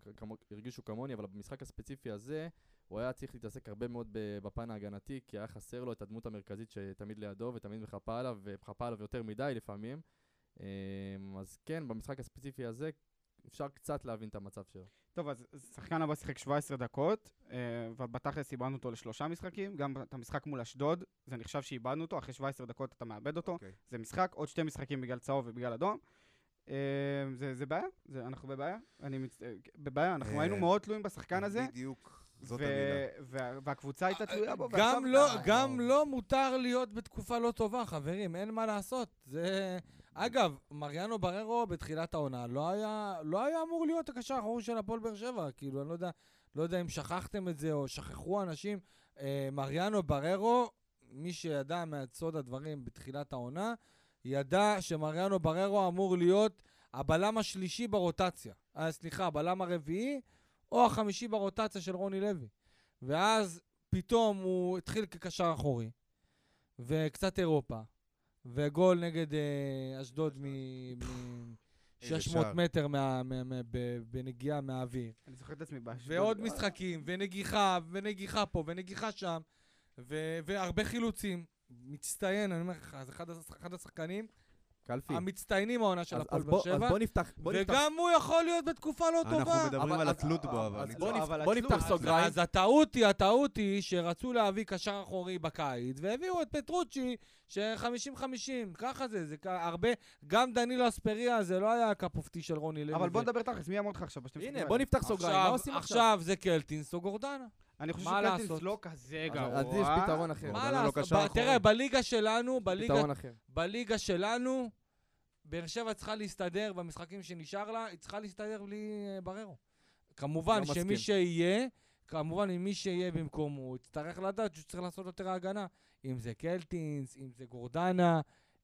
[SPEAKER 2] הרגישו כמוני, אבל במשחק הספציפי הזה, הוא היה צריך להתעסק הרבה מאוד בפן ההגנתי, כי היה חסר לו את הדמות המרכזית שתמיד לידו ותמיד מחפה עליו, ומחפה עליו יותר מדי לפעמים. אה, אז כן, במשחק הספציפי הזה, אפשר קצת להבין את המצב שלו.
[SPEAKER 4] טוב, אז שחקן הבא שיחק 17 דקות, אה, ובתכלס איבדנו אותו לשלושה משחקים. גם את המשחק מול אשדוד, זה נחשב שאיבדנו אותו, אחרי 17 דקות אתה מאבד אותו.
[SPEAKER 1] אוקיי.
[SPEAKER 4] זה משחק, עוד שתי משחקים בגלל צהוב ובגלל אדום. אה, זה, זה בעיה, זה, אנחנו בבעיה. אני מצ... אה, בבעיה, אנחנו היינו מאוד תלויים בשחקן הזה.
[SPEAKER 1] בדיוק, זאת
[SPEAKER 4] ו-
[SPEAKER 1] המילה.
[SPEAKER 4] וה- והקבוצה הייתה תלויה בו,
[SPEAKER 5] גם לא, גם לא מותר להיות בתקופה לא טובה, חברים, אין מה לעשות. זה... אגב, מריאנו בררו בתחילת העונה לא היה, לא היה אמור להיות הקשר האחורי של הפועל באר שבע. כאילו, אני לא יודע, לא יודע אם שכחתם את זה או שכחו אנשים. אה, מריאנו בררו, מי שידע מהצוד הדברים בתחילת העונה, ידע שמריאנו בררו אמור להיות הבלם השלישי ברוטציה. אה, סליחה, הבלם הרביעי או החמישי ברוטציה של רוני לוי. ואז פתאום הוא התחיל כקשר אחורי, וקצת אירופה, וגול נגד אה, אשדוד
[SPEAKER 1] איזה
[SPEAKER 5] מ-600
[SPEAKER 1] שער.
[SPEAKER 5] מטר מה- מה- מה- ב- בנגיעה מהאוויר.
[SPEAKER 4] אני זוכר את עצמי באשדוד.
[SPEAKER 5] ועוד משחקים, ונגיחה, ונגיחה פה, ונגיחה שם, ו- והרבה חילוצים. מצטיין, אני אומר לך, זה אחד השחקנים
[SPEAKER 2] קלפי.
[SPEAKER 5] המצטיינים העונה של הפועל באר
[SPEAKER 2] בוא- אז
[SPEAKER 5] שבע,
[SPEAKER 2] בוא נפתח, בוא נפתח
[SPEAKER 5] וגם הוא יכול להיות בתקופה לא
[SPEAKER 1] אנחנו
[SPEAKER 5] טובה.
[SPEAKER 1] מדברים
[SPEAKER 2] אבל-
[SPEAKER 1] על התלות בו,
[SPEAKER 2] אז
[SPEAKER 1] אבל...
[SPEAKER 2] בוא נפתח
[SPEAKER 4] אז-
[SPEAKER 2] סוגריים.
[SPEAKER 5] אז הטעות היא, הטעות היא שרצו להביא קשר אחורי בקיץ, והביאו את פטרוצ'י, ש-50-50, ככה זה, זה הרבה, גם דנילו אספריה זה לא היה הקפופטי של רוני לוי.
[SPEAKER 4] אבל בוא נדבר תכלס, מי יעמוד לך עכשיו
[SPEAKER 2] הנה? בוא נפתח סוגריים, מה
[SPEAKER 5] עכשיו,
[SPEAKER 2] עושים עכשיו?
[SPEAKER 5] עכשיו זה קלטינס או גורדנה.
[SPEAKER 4] אני חושב שקלטינס? לא כזה גרוע.
[SPEAKER 2] אז יש פתרון אחר.
[SPEAKER 5] מה
[SPEAKER 1] לא
[SPEAKER 5] לעשות? תראה, בליגה שלנו. בליגה שלנו, באר שבע צריכה להסתדר במשחקים שנשאר לה, היא צריכה להסתדר בלי אה, בררו. כמובן
[SPEAKER 2] לא
[SPEAKER 5] שמי
[SPEAKER 2] מסכים.
[SPEAKER 5] שיהיה, כמובן מי שיהיה במקומו, הוא יצטרך לדעת שהוא צריך לעשות יותר הגנה. אם זה קלטינס, אם זה גורדנה,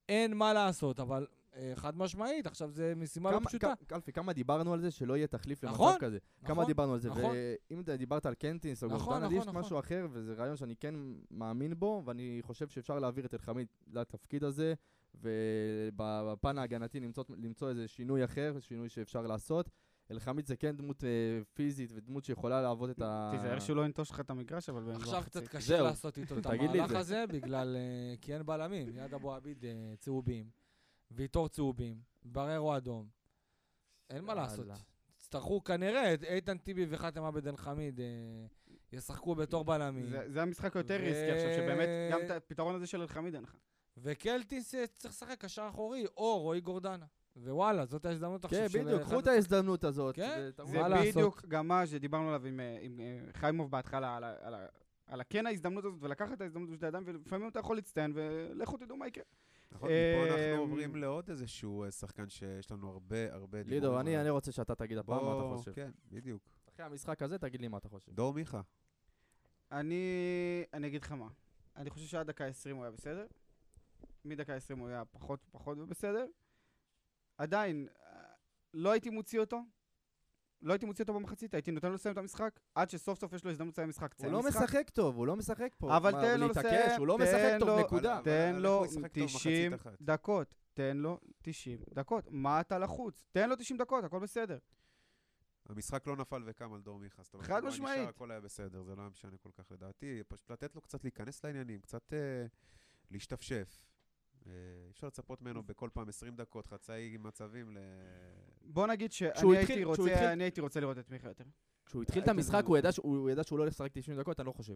[SPEAKER 5] אין מה לעשות, אבל אה, חד משמעית, עכשיו זה משימה לא
[SPEAKER 2] כמה-
[SPEAKER 5] פשוטה.
[SPEAKER 2] כ- קלפי, כמה דיברנו על זה שלא יהיה תחליף
[SPEAKER 5] נכון,
[SPEAKER 2] למצב כזה. כמה
[SPEAKER 5] נכון,
[SPEAKER 2] דיברנו על זה,
[SPEAKER 5] נכון.
[SPEAKER 2] ואם אתה דיברת על קנטינס או
[SPEAKER 5] נכון,
[SPEAKER 2] גורדנה, לי יש
[SPEAKER 5] נכון,
[SPEAKER 2] משהו אחר, וזה רעיון שאני כן מאמין בו, ואני חושב שאפשר להעביר את אלחמיד לתפקיד הזה, ובפן ההגנתי למצוא- למצוא איזה שינוי אחר, שינוי שאפשר לעשות. אלחמיד זה כן דמות אה, פיזית ודמות שיכולה לעבוד את ה...
[SPEAKER 4] תיזהר שהוא לא ינטוש לך את המגרש, אבל...
[SPEAKER 5] עכשיו. קצת קשה לעשות איתו את *laughs* המהלך
[SPEAKER 2] זה.
[SPEAKER 5] הזה, בגלל... אה, כי אין בלמים. יד אבו עביד אה, צהובים, ויטור צהובים, בררו אדום. אין מה לעשות. יצטרכו כנראה, איתן טיבי וחאתם עבד אל חמיד אה, ישחקו בתור בלמים.
[SPEAKER 4] זה- זה המשחק היותר
[SPEAKER 5] ו-
[SPEAKER 4] ריסקי עכשיו, שבאמת גם את הפתרון הזה של אלחמיד אין לך.
[SPEAKER 5] וקלטיס אה, צריך לשחק קשר אחורי, או רועי גורדנה. ווואלה, זאת ההזדמנות עכשיו
[SPEAKER 2] כן,
[SPEAKER 5] של...
[SPEAKER 2] בדיוק, קחו את ההזדמנות הזאת.
[SPEAKER 5] כן.
[SPEAKER 4] זה? בדיוק גם מה שדיברנו עליו עם, אה, עם אה, חיימוב בהתחלה, על ה- על ה- על הכן ההזדמנות הזאת, ולקחת את ההזדמנות בשתי ידיים, ולפעמים אתה יכול להצטיין, ולכו תדעו מה יקרה.
[SPEAKER 1] נכון, מפה אנחנו עוברים לעוד איזשהו אה, שחקן שיש לנו הרבה הרבה דיבורים
[SPEAKER 2] אני
[SPEAKER 1] עליו.
[SPEAKER 2] אני רוצה שאתה תגיד הפעם מה אתה חושב.
[SPEAKER 1] כן, בדיוק.
[SPEAKER 2] אחרי המשחק הזה, תגיד לי מה אתה חושב.
[SPEAKER 1] דור מיכה.
[SPEAKER 4] אני אגיד לך מה, אני חושב שעד דקה 20 הוא היה בסדר, מדקה 20 הוא היה פחות פחות ובסדר. עדיין, אה, לא הייתי מוציא אותו, לא הייתי מוציא אותו במחצית, הייתי נותן לו לסיים את המשחק, עד שסוף סוף יש לו הזדמנות לסיים משחק.
[SPEAKER 2] הוא לא
[SPEAKER 4] משחק.
[SPEAKER 2] משחק טוב, הוא לא משחק פה.
[SPEAKER 4] אבל
[SPEAKER 2] מה,
[SPEAKER 4] תן לו
[SPEAKER 2] להתעקש,
[SPEAKER 4] לסיים,
[SPEAKER 2] הוא לא משחק טוב,
[SPEAKER 4] לו-
[SPEAKER 2] נקודה.
[SPEAKER 4] תן לו
[SPEAKER 1] איך הוא ישחק טוב מחצית
[SPEAKER 4] 90
[SPEAKER 1] אחת?
[SPEAKER 4] דקות, תן לו 90 דקות. מה אתה לחוץ? תן לו 90 דקות, הכל בסדר.
[SPEAKER 1] המשחק לא נפל וקם על דור מיכה. זאת אומרת,
[SPEAKER 4] חד
[SPEAKER 1] נשאר,
[SPEAKER 4] משמעית.
[SPEAKER 1] הכל היה בסדר, זה לא היה משנה כל כך לדעתי. פשוט לתת לו קצת להיכנס לעניינים, קצת אה, להשתפשף. אי אפשר לצפות ממנו בכל פעם 20 דקות, חצאי מצבים ל...
[SPEAKER 4] בוא נגיד שאני
[SPEAKER 7] התחיל-
[SPEAKER 4] הייתי
[SPEAKER 7] כשהוא
[SPEAKER 4] רוצה,
[SPEAKER 7] התחיל-
[SPEAKER 4] אני הייתי רוצה לראות את מיכה יותר.
[SPEAKER 7] כשהוא התחיל את המשחק, הוא ידע שהוא הוא ידע שהוא לא הולך לשחק 90 דקות, אני לא חושב.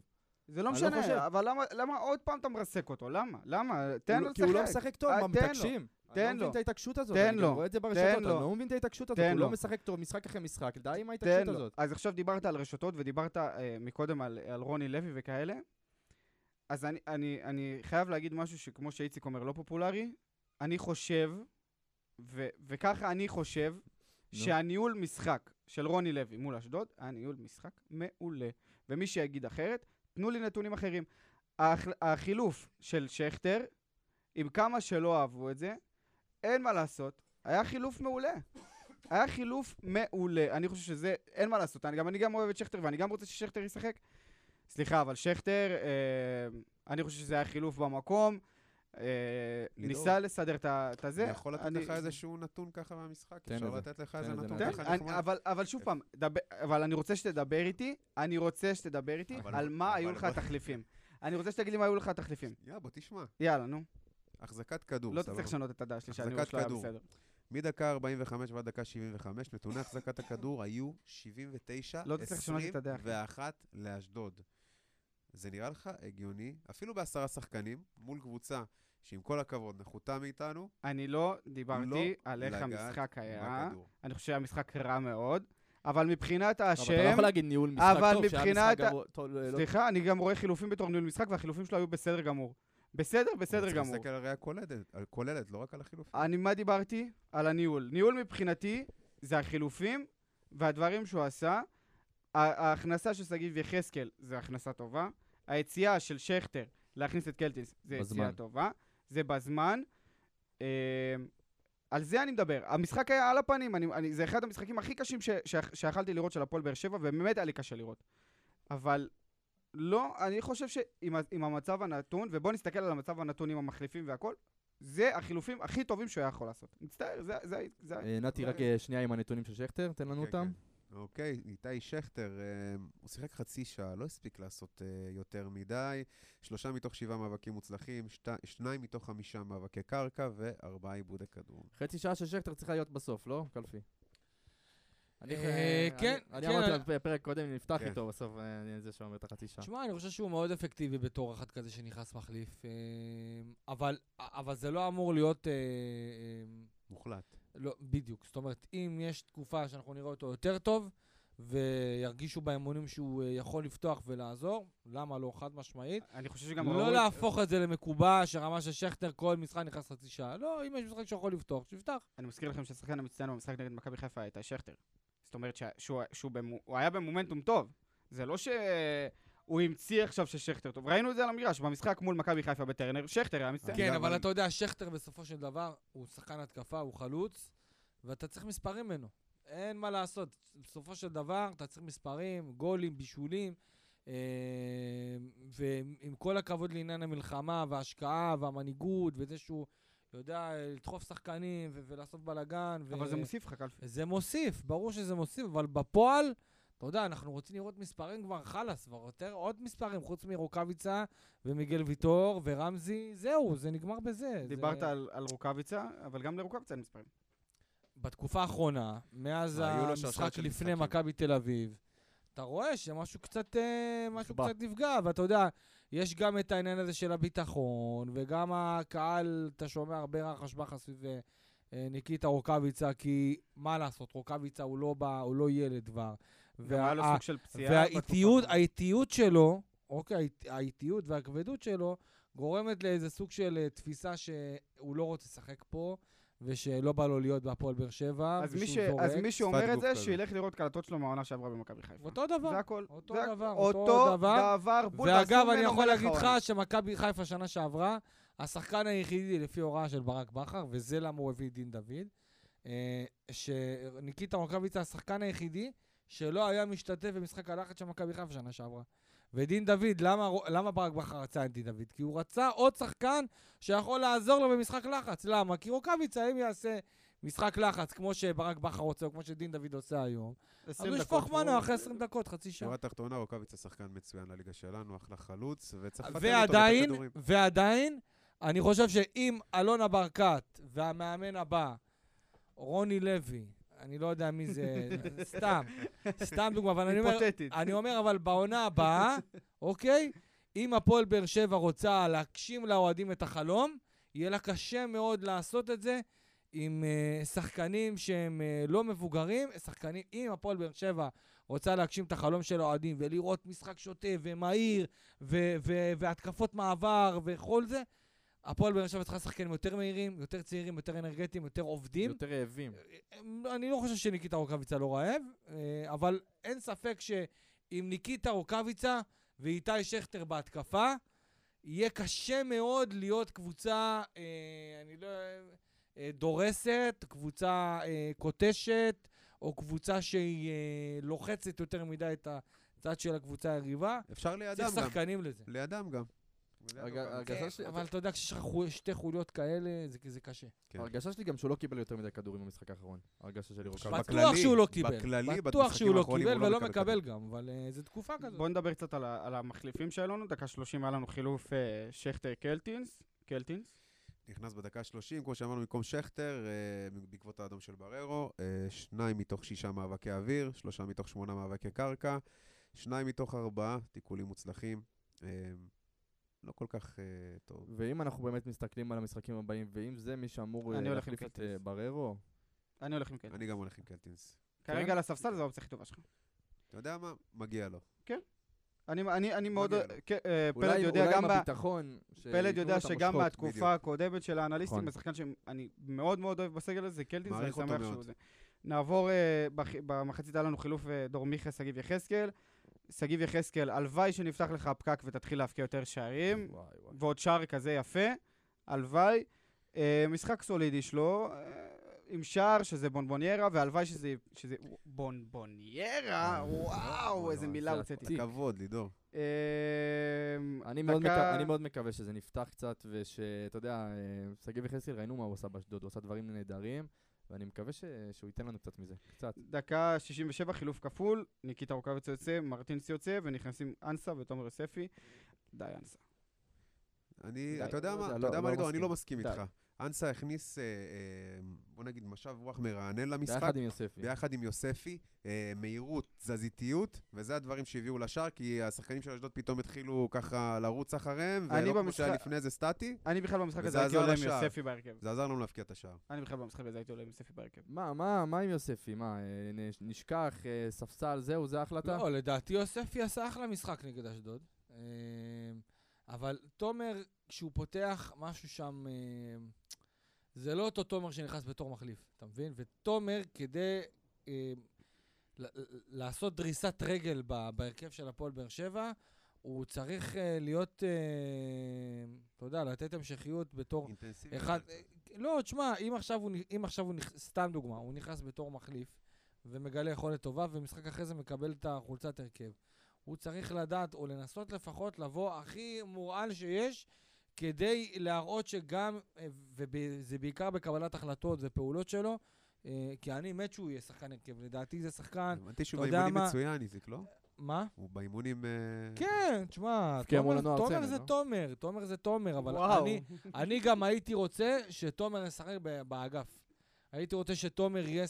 [SPEAKER 4] זה לא
[SPEAKER 7] אני לא
[SPEAKER 4] משנה,
[SPEAKER 7] חושב.
[SPEAKER 4] אבל למה- למה עוד פעם אתה מרסק אותו? למה? למה? תן
[SPEAKER 7] הוא
[SPEAKER 4] לו
[SPEAKER 7] לא- כי הוא לא
[SPEAKER 4] לשחק.
[SPEAKER 7] משחק טוב,
[SPEAKER 4] אה,
[SPEAKER 7] מה
[SPEAKER 4] תן לו.
[SPEAKER 7] מתעקשים? אני
[SPEAKER 4] תן
[SPEAKER 7] לא מבין. את ההתעקשות הזאת,
[SPEAKER 4] תן
[SPEAKER 7] אני
[SPEAKER 4] לו.
[SPEAKER 7] רואה את זה ברשתות, אני. לא מבין את ההתעקשות הזאת, הוא. לא משחק טוב משחק אחרי משחק, די עם ההתעקשות. הזאת.
[SPEAKER 4] אז עכשיו דיברת על רשתות ודיברת אה, מקודם על, על רוני לוי וכאלה. אז אני, אני, אני חייב להגיד משהו שכמו שאיציק אומר, לא פופולרי. אני חושב, ו, וככה אני חושב, שהניהול משחק של רוני לוי מול אשדוד היה ניהול משחק מעולה. ומי שיגיד אחרת, תנו לי נתונים אחרים. הח, החילוף של שכטר, עם כמה שלא אהבו את זה, אין מה לעשות, היה חילוף מעולה. היה חילוף מעולה. אני חושב שזה, אין מה לעשות. אני גם, אני גם אוהב את שכטר ואני גם רוצה ששכטר ישחק. סליחה, אבל שכטר, אה, אני חושב שזה היה חילוף במקום. אה. ניסה לסדר את הזה.
[SPEAKER 1] אני יכול לתת
[SPEAKER 4] אני-
[SPEAKER 1] לך איזשהו נתון ככה מהמשחק?
[SPEAKER 7] תן
[SPEAKER 1] אפשר. לתת לך איזה נתון ככה
[SPEAKER 4] אני,
[SPEAKER 1] נחמד?
[SPEAKER 4] אבל, אבל שוב פעם, דבר, אבל אני רוצה שתדבר איתי, אני רוצה שתדבר איתי
[SPEAKER 1] אבל-
[SPEAKER 4] על מה
[SPEAKER 1] אבל
[SPEAKER 4] היו לך התחליפים. אני רוצה שתגיד לי מה היו לך התחליפים.
[SPEAKER 1] יא, בוא תשמע.
[SPEAKER 4] יאללה, נו.
[SPEAKER 1] החזקת כדור,
[SPEAKER 4] לא. תצטרך לשנות את הדעה שלי, שהניהול
[SPEAKER 1] החזקת
[SPEAKER 4] שלו היה. בסדר.
[SPEAKER 1] מדקה 45 ועד דקה 75, נתוני החזקת הכדור היו 79,
[SPEAKER 4] לא תצטרך לשנות את הדעה, אחי.
[SPEAKER 1] 21 לאשדוד. זה נראה לך הגיוני, אפילו בעשרה שחקנים, מול קבוצה שעם כל הכבוד נחותה מאיתנו,
[SPEAKER 4] אני לא דיברתי
[SPEAKER 1] לא
[SPEAKER 4] על איך המשחק היה.
[SPEAKER 1] בכדור.
[SPEAKER 4] אני חושב שהמשחק רע מאוד, אבל מבחינת
[SPEAKER 7] אבל אתה לא
[SPEAKER 4] האשם...
[SPEAKER 7] יכול להגיד ניהול משחק
[SPEAKER 4] אבל
[SPEAKER 7] טוב, שהיה משחק לא-
[SPEAKER 4] סליחה, אני גם רואה חילופים בתור ניהול משחק, והחילופים שלו היו בסדר גמור. בסדר, בסדר גמור.
[SPEAKER 1] צריך להסתכל על ראייה כוללת, כוללת, לא רק על החילופים.
[SPEAKER 4] אני, מה דיברתי? על הניהול. ניהול מבחינתי זה החילופים והדברים שהוא עשה. ההכנסה של שגיב יחזקאל זה הכנסה טובה. היציאה של שכטר להכניס את קלטינס זה יציאה
[SPEAKER 7] בזמן.
[SPEAKER 4] טובה. זה בזמן. אה, על זה אני מדבר. המשחק היה על הפנים, אני, אני, זה אחד המשחקים הכי קשים ש- ש- שיכלתי לראות של הפועל באר שבע, ובאמת היה לי קשה לראות. אבל לא, אני חושב שעם המצב הנתון, ובואו נסתכל על המצב הנתון עם המחליפים והכל, זה החילופים הכי טובים שהוא היה יכול לעשות. מצטער, זה... זה, זה
[SPEAKER 7] אה, נתי, רק אה, שנייה עם הנתונים של שכטר, תן לנו
[SPEAKER 1] כן,
[SPEAKER 7] אותם.
[SPEAKER 1] אוקיי, איתי שכטר, אה, הוא שיחק חצי שעה, לא הספיק לעשות אה, יותר מדי. שלושה מתוך שבעה מאבקים מוצלחים, שת, שניים מתוך חמישה מאבקי קרקע וארבעה עיבודי כדור.
[SPEAKER 7] חצי שעה של שכטר צריכה להיות בסוף, לא? קלפי. אני
[SPEAKER 5] אה, כן,
[SPEAKER 7] אני
[SPEAKER 5] כן,
[SPEAKER 7] אמרתי בפרק קודם, נפתח
[SPEAKER 1] כן.
[SPEAKER 7] איתו, בסוף אני זה שאומר את החצי שעה.
[SPEAKER 5] תשמע, אני חושב שהוא מאוד אפקטיבי בתור אחד כזה שנכנס מחליף, אבל, אבל זה לא אמור להיות...
[SPEAKER 1] מוחלט.
[SPEAKER 5] לא, בדיוק. זאת אומרת, אם יש תקופה שאנחנו נראה אותו יותר טוב, וירגישו באמונים שהוא אה, יכול לפתוח ולעזור, למה לא? חד משמעית.
[SPEAKER 4] אני חושב שגם
[SPEAKER 5] לא
[SPEAKER 4] ראוי-
[SPEAKER 5] להפוך את זה למקובע, שרמה של שכטר כל משחק נכנס חצי שעה. לא, אם יש משחק שיכול לפתוח, שיפתח.
[SPEAKER 4] אני מזכיר לכם שהשחקן המצטיין במשחק נגד מכבי חיפה היה איתי שכטר. זאת אומרת שה- שהוא, שהוא במו, הוא היה במומנטום טוב. זה לא שהוא המציא עכשיו ששכטר טוב. ראינו את זה על המגרש, במשחק מול מכבי חיפה בטרנר, שכטר היה מצטיין.
[SPEAKER 5] כן, אבל אתה יודע, שכטר בסופו של דבר הוא שחקן התקפה, הוא חלוץ, ואתה צריך מספרים ממנו. אין מה לעשות. בסופו של דבר, אתה צריך מספרים, גולים, בישולים, אה, ועם כל הכבוד לעניין המלחמה וההשקעה והמנהיגות, וזה שהוא יודע אה, לדחוף שחקנים ולעשות בלאגן. ו-
[SPEAKER 4] אבל זה מוסיף לך קלפי.
[SPEAKER 5] זה מוסיף, ברור שזה מוסיף, אבל בפועל, אתה יודע, אנחנו רוצים לראות מספרים כבר חלאס, כבר יותר עוד מספרים, חוץ מרוקאביצה ומיגל ויטור ורמזי, זהו, זה נגמר בזה.
[SPEAKER 4] דיברת
[SPEAKER 5] זה...
[SPEAKER 4] על, על רוקאביצה, אבל גם לרוקאביצה אין מספרים.
[SPEAKER 5] בתקופה האחרונה, מאז המשחק לפני. מכבי תל אביב, אתה רואה שמשהו קצת, אה, משהו. קצת נפגע, ואתה יודע, יש גם את העניין הזה של הביטחון, וגם הקהל, אתה שומע הרבה רחש בחש סביב אה, אה, ניקיטה רוקאביצה, כי מה לעשות, רוקאביצה הוא לא, בא, הוא לא ילד כבר.
[SPEAKER 4] גם היה לו סוג של פציעה.
[SPEAKER 5] והאיטיות, שלו, אוקיי, האיט- האיטיות והכבדות שלו, גורמת לאיזה סוג של אה, תפיסה שהוא לא רוצה לשחק פה, ושלא בא לו להיות בהפועל באר שבע,
[SPEAKER 4] אז מי, ש... אז מי שאומר את זה,
[SPEAKER 1] כזה.
[SPEAKER 4] שילך לראות קלטות שלו מהעונה שעברה במכבי חיפה.
[SPEAKER 5] אותו דבר.
[SPEAKER 4] זה הכל.
[SPEAKER 5] אותו
[SPEAKER 4] זה
[SPEAKER 5] דבר,
[SPEAKER 4] אותו
[SPEAKER 5] דבר.
[SPEAKER 4] דבר. בול,
[SPEAKER 5] ואגב, אני יכול להגיד לך. שמכבי חיפה שנה שעברה, השחקן היחידי לפי הוראה של ברק בכר, וזה למה הוא הביא את דין דוד, אה, שניקיטה רוקאביצה השחקן היחידי שלא היה משתתף במשחק הלחץ של מכבי חיפה שנה שעברה. ודין דוד, למה, למה ברק בכר רצה את דין דוד? כי הוא רצה עוד שחקן שיכול לעזור לו במשחק לחץ. למה? כי רוקאביצה, אם יעשה משחק לחץ, כמו שברק בכר רוצה, או כמו שדין דוד עושה היום, אז
[SPEAKER 4] 20
[SPEAKER 5] הוא ישפוך מנוע אחרי 20 דקות, חצי שעה.
[SPEAKER 1] שורה תחתונה, רוקאביצה שחקן מצוין לליגה שלנו, אחלה חלוץ, וצריך לפטר אותו, לתת
[SPEAKER 5] ועדיין,
[SPEAKER 1] כדורים.
[SPEAKER 5] ועדיין, אני חושב שאם אלונה ברקת והמאמן הבא, רוני לוי, אני לא יודע מי זה, סתם, סתם דוגמה, אבל אני אומר. אני אומר, אבל בעונה הבאה, *laughs* אוקיי? אם הפועל באר שבע רוצה להגשים לאוהדים את החלום, יהיה לה קשה מאוד לעשות את זה עם uh, שחקנים שהם uh, לא מבוגרים. שחקנים, אם הפועל באר שבע רוצה להגשים את החלום של האוהדים ולראות משחק שוטף ומהיר ו- ו- והתקפות מעבר וכל זה, הפועל באר שבע צריכה שחקנים יותר מהירים, יותר צעירים, יותר אנרגטיים, יותר עובדים.
[SPEAKER 2] יותר רעבים.
[SPEAKER 5] אני לא חושב שניקיטה רוקאביצה לא רעב, אה, אבל אין ספק שאם ניקיטה רוקאביצה ואיתי שכטר בהתקפה, יהיה קשה מאוד להיות קבוצה, אה, אני לא... אה, דורסת, קבוצה אה, קוטשת, או קבוצה שהיא אה, לוחצת יותר מדי את הצד של הקבוצה היריבה.
[SPEAKER 1] אפשר לידם
[SPEAKER 5] צריך
[SPEAKER 1] גם.
[SPEAKER 5] שחקנים לזה.
[SPEAKER 1] לידם גם.
[SPEAKER 5] כן, אבל אתה יודע, כשיש לך שתי חוליות כאלה, זה, זה קשה.
[SPEAKER 1] כן.
[SPEAKER 7] ההרגשה שלי גם שהוא לא קיבל יותר מדי כדורים במשחק האחרון. ההרגשה שלי רוקאביצה.
[SPEAKER 1] בטוח
[SPEAKER 5] שהוא לא קיבל.
[SPEAKER 1] בכללי,
[SPEAKER 5] בטוח שהוא לא קיבל
[SPEAKER 1] לא
[SPEAKER 5] ולא
[SPEAKER 1] מקבל
[SPEAKER 5] גם, אבל אה, זו תקופה כזאת.
[SPEAKER 4] בואו נדבר קצת על, המחליפים שהיו לנו. דקה 30 היה לנו חילוף אה, שכטר קלטינס. קלטינס.
[SPEAKER 1] נכנס בדקה 30, כמו שאמרנו, במקום שכטר, אה, בעקבות האדום של בררו, אה, שניים מתוך שישה מאבקי אוויר, שלושה מתוך שמונה מאבקי קרקע, שניים מתוך ארבעה תיקולים מוצלחים. אה, לא כל כך אה, טוב.
[SPEAKER 7] ואם אנחנו באמת מסתכלים על המשחקים הבאים, ואם זה מי שאמור אה,
[SPEAKER 4] עם
[SPEAKER 7] להחליף את. אה, בררו,
[SPEAKER 4] אני הולך עם קלטינס.
[SPEAKER 1] אני גם הולך עם קלטינס.
[SPEAKER 4] כרגע על הספסל זו האופציה הכי טובה שלך.
[SPEAKER 1] אתה יודע מה? מגיע לו.
[SPEAKER 4] אני, אני, אני מאוד... כן, אה,
[SPEAKER 7] אולי
[SPEAKER 4] פלד יודע
[SPEAKER 7] אולי
[SPEAKER 4] גם
[SPEAKER 7] עם
[SPEAKER 4] ב...
[SPEAKER 7] הביטחון,
[SPEAKER 4] פלד
[SPEAKER 7] שייתנו
[SPEAKER 4] יודע שגם. מהתקופה
[SPEAKER 1] בדיוק.
[SPEAKER 4] הקודמת של האנליסטים,
[SPEAKER 1] נכון.
[SPEAKER 4] בשחקן שאני מאוד מאוד אוהב בסגל הזה, קלטינס, ואני שמח. שהוא זה. נעבור, אה, בח- במחצית היה לנו חילוף דור מיכה, שגיב יחזקאל. שגיב יחזקאל, הלוואי שנפתח לך הפקק ותתחיל להבקיע יותר שערים,
[SPEAKER 7] וואי, וואי.
[SPEAKER 4] ועוד שער כזה יפה, הלוואי. אה, משחק סולידי שלו, אה, עם שער שזה בונבוניירה, והלוואי שזה... שזה בונבוניירה? וואו, איזה מילה
[SPEAKER 7] זה
[SPEAKER 4] הוצאתי.
[SPEAKER 7] עתיק.
[SPEAKER 1] כבוד, לידור.
[SPEAKER 4] אה,
[SPEAKER 7] מאוד, אני מאוד מקווה שזה נפתח קצת, ושאתה יודע, אה, שגיב יחזקאל, ראינו מה הוא עשה באשדוד, הוא עשה דברים נהדרים, ואני מקווה ש... שהוא ייתן לנו קצת מזה, קצת.
[SPEAKER 4] דקה 67, חילוף כפול, ניקיטה רוקאביצה יוצא, מרטינס יוצא, ונכנסים אנסה ותומר יוספי. די אנסה.
[SPEAKER 1] אני,
[SPEAKER 7] די,
[SPEAKER 1] אתה יודע
[SPEAKER 7] לא
[SPEAKER 1] מה,
[SPEAKER 7] יודע,
[SPEAKER 1] אתה
[SPEAKER 7] לא-
[SPEAKER 1] יודע מה,
[SPEAKER 7] לא
[SPEAKER 1] לידור, אני. לא מסכים
[SPEAKER 7] די.
[SPEAKER 1] איתך. אנסה הכניס, אה, אה, בוא נגיד, משב רוח מרענן למשחק.
[SPEAKER 7] ביחד עם יוספי.
[SPEAKER 1] ביחד עם יוספי, אה, מהירות, תזזיתיות, וזה הדברים שהביאו לשער, כי השחקנים של אשדוד פתאום התחילו ככה לרוץ אחריהם,
[SPEAKER 4] אני
[SPEAKER 1] ולא כמו
[SPEAKER 4] במשחק-
[SPEAKER 1] שהיה לפני זה סטטי,
[SPEAKER 4] אני בכלל במשחק הזה הייתי עולה עם. יוספי בהרכב.
[SPEAKER 1] זה עזר לנו להבקיע את השער.
[SPEAKER 4] אני בכלל במשחק הזה הייתי עולה עם יוספי בהרכב.
[SPEAKER 7] מה, מה, מה עם יוספי? מה, נש- נשכח, ספסל, זהו, זה ההחלטה?
[SPEAKER 5] לא, לדעתי יוספי עשה אחלה משחק נגד אשדוד. אבל תומר, כשהוא פותח משהו שם, אה, זה לא אותו תומר שנכנס בתור מחליף, אתה מבין? ותומר, כדי אה, לעשות דריסת רגל בהרכב של הפועל באר שבע, הוא צריך אה, להיות, אה, אתה יודע, לתת המשכיות בתור
[SPEAKER 1] אינטנסיבי.
[SPEAKER 5] אחד, אה, לא, תשמע, אם עכשיו הוא, אם עכשיו הוא, נכ- סתם דוגמה, הוא נכנס בתור מחליף ומגלה יכולת טובה, ומשחק אחרי זה מקבל את החולצת הרכב. הוא צריך לדעת, או לנסות לפחות לבוא הכי מורעל שיש, כדי להראות שגם, אה, וזה בעיקר בקבלת החלטות ופעולות שלו, אה, כי אני מת שהוא יהיה שחקן הרכב. לדעתי זה שחקן,
[SPEAKER 1] הבנתי שהוא
[SPEAKER 5] אתה יודע
[SPEAKER 1] באימונים
[SPEAKER 5] מה?
[SPEAKER 1] מצוין, איזיק, לא?
[SPEAKER 5] מה?
[SPEAKER 1] הוא באימונים... אה,
[SPEAKER 5] כן, תשמע, תומר, תומר
[SPEAKER 7] צמד,
[SPEAKER 5] זה
[SPEAKER 7] לא?
[SPEAKER 5] תומר, תומר זה תומר, אבל. אני, אני גם הייתי רוצה שתומר ישחק באגף. הייתי רוצה שתומר יהיה.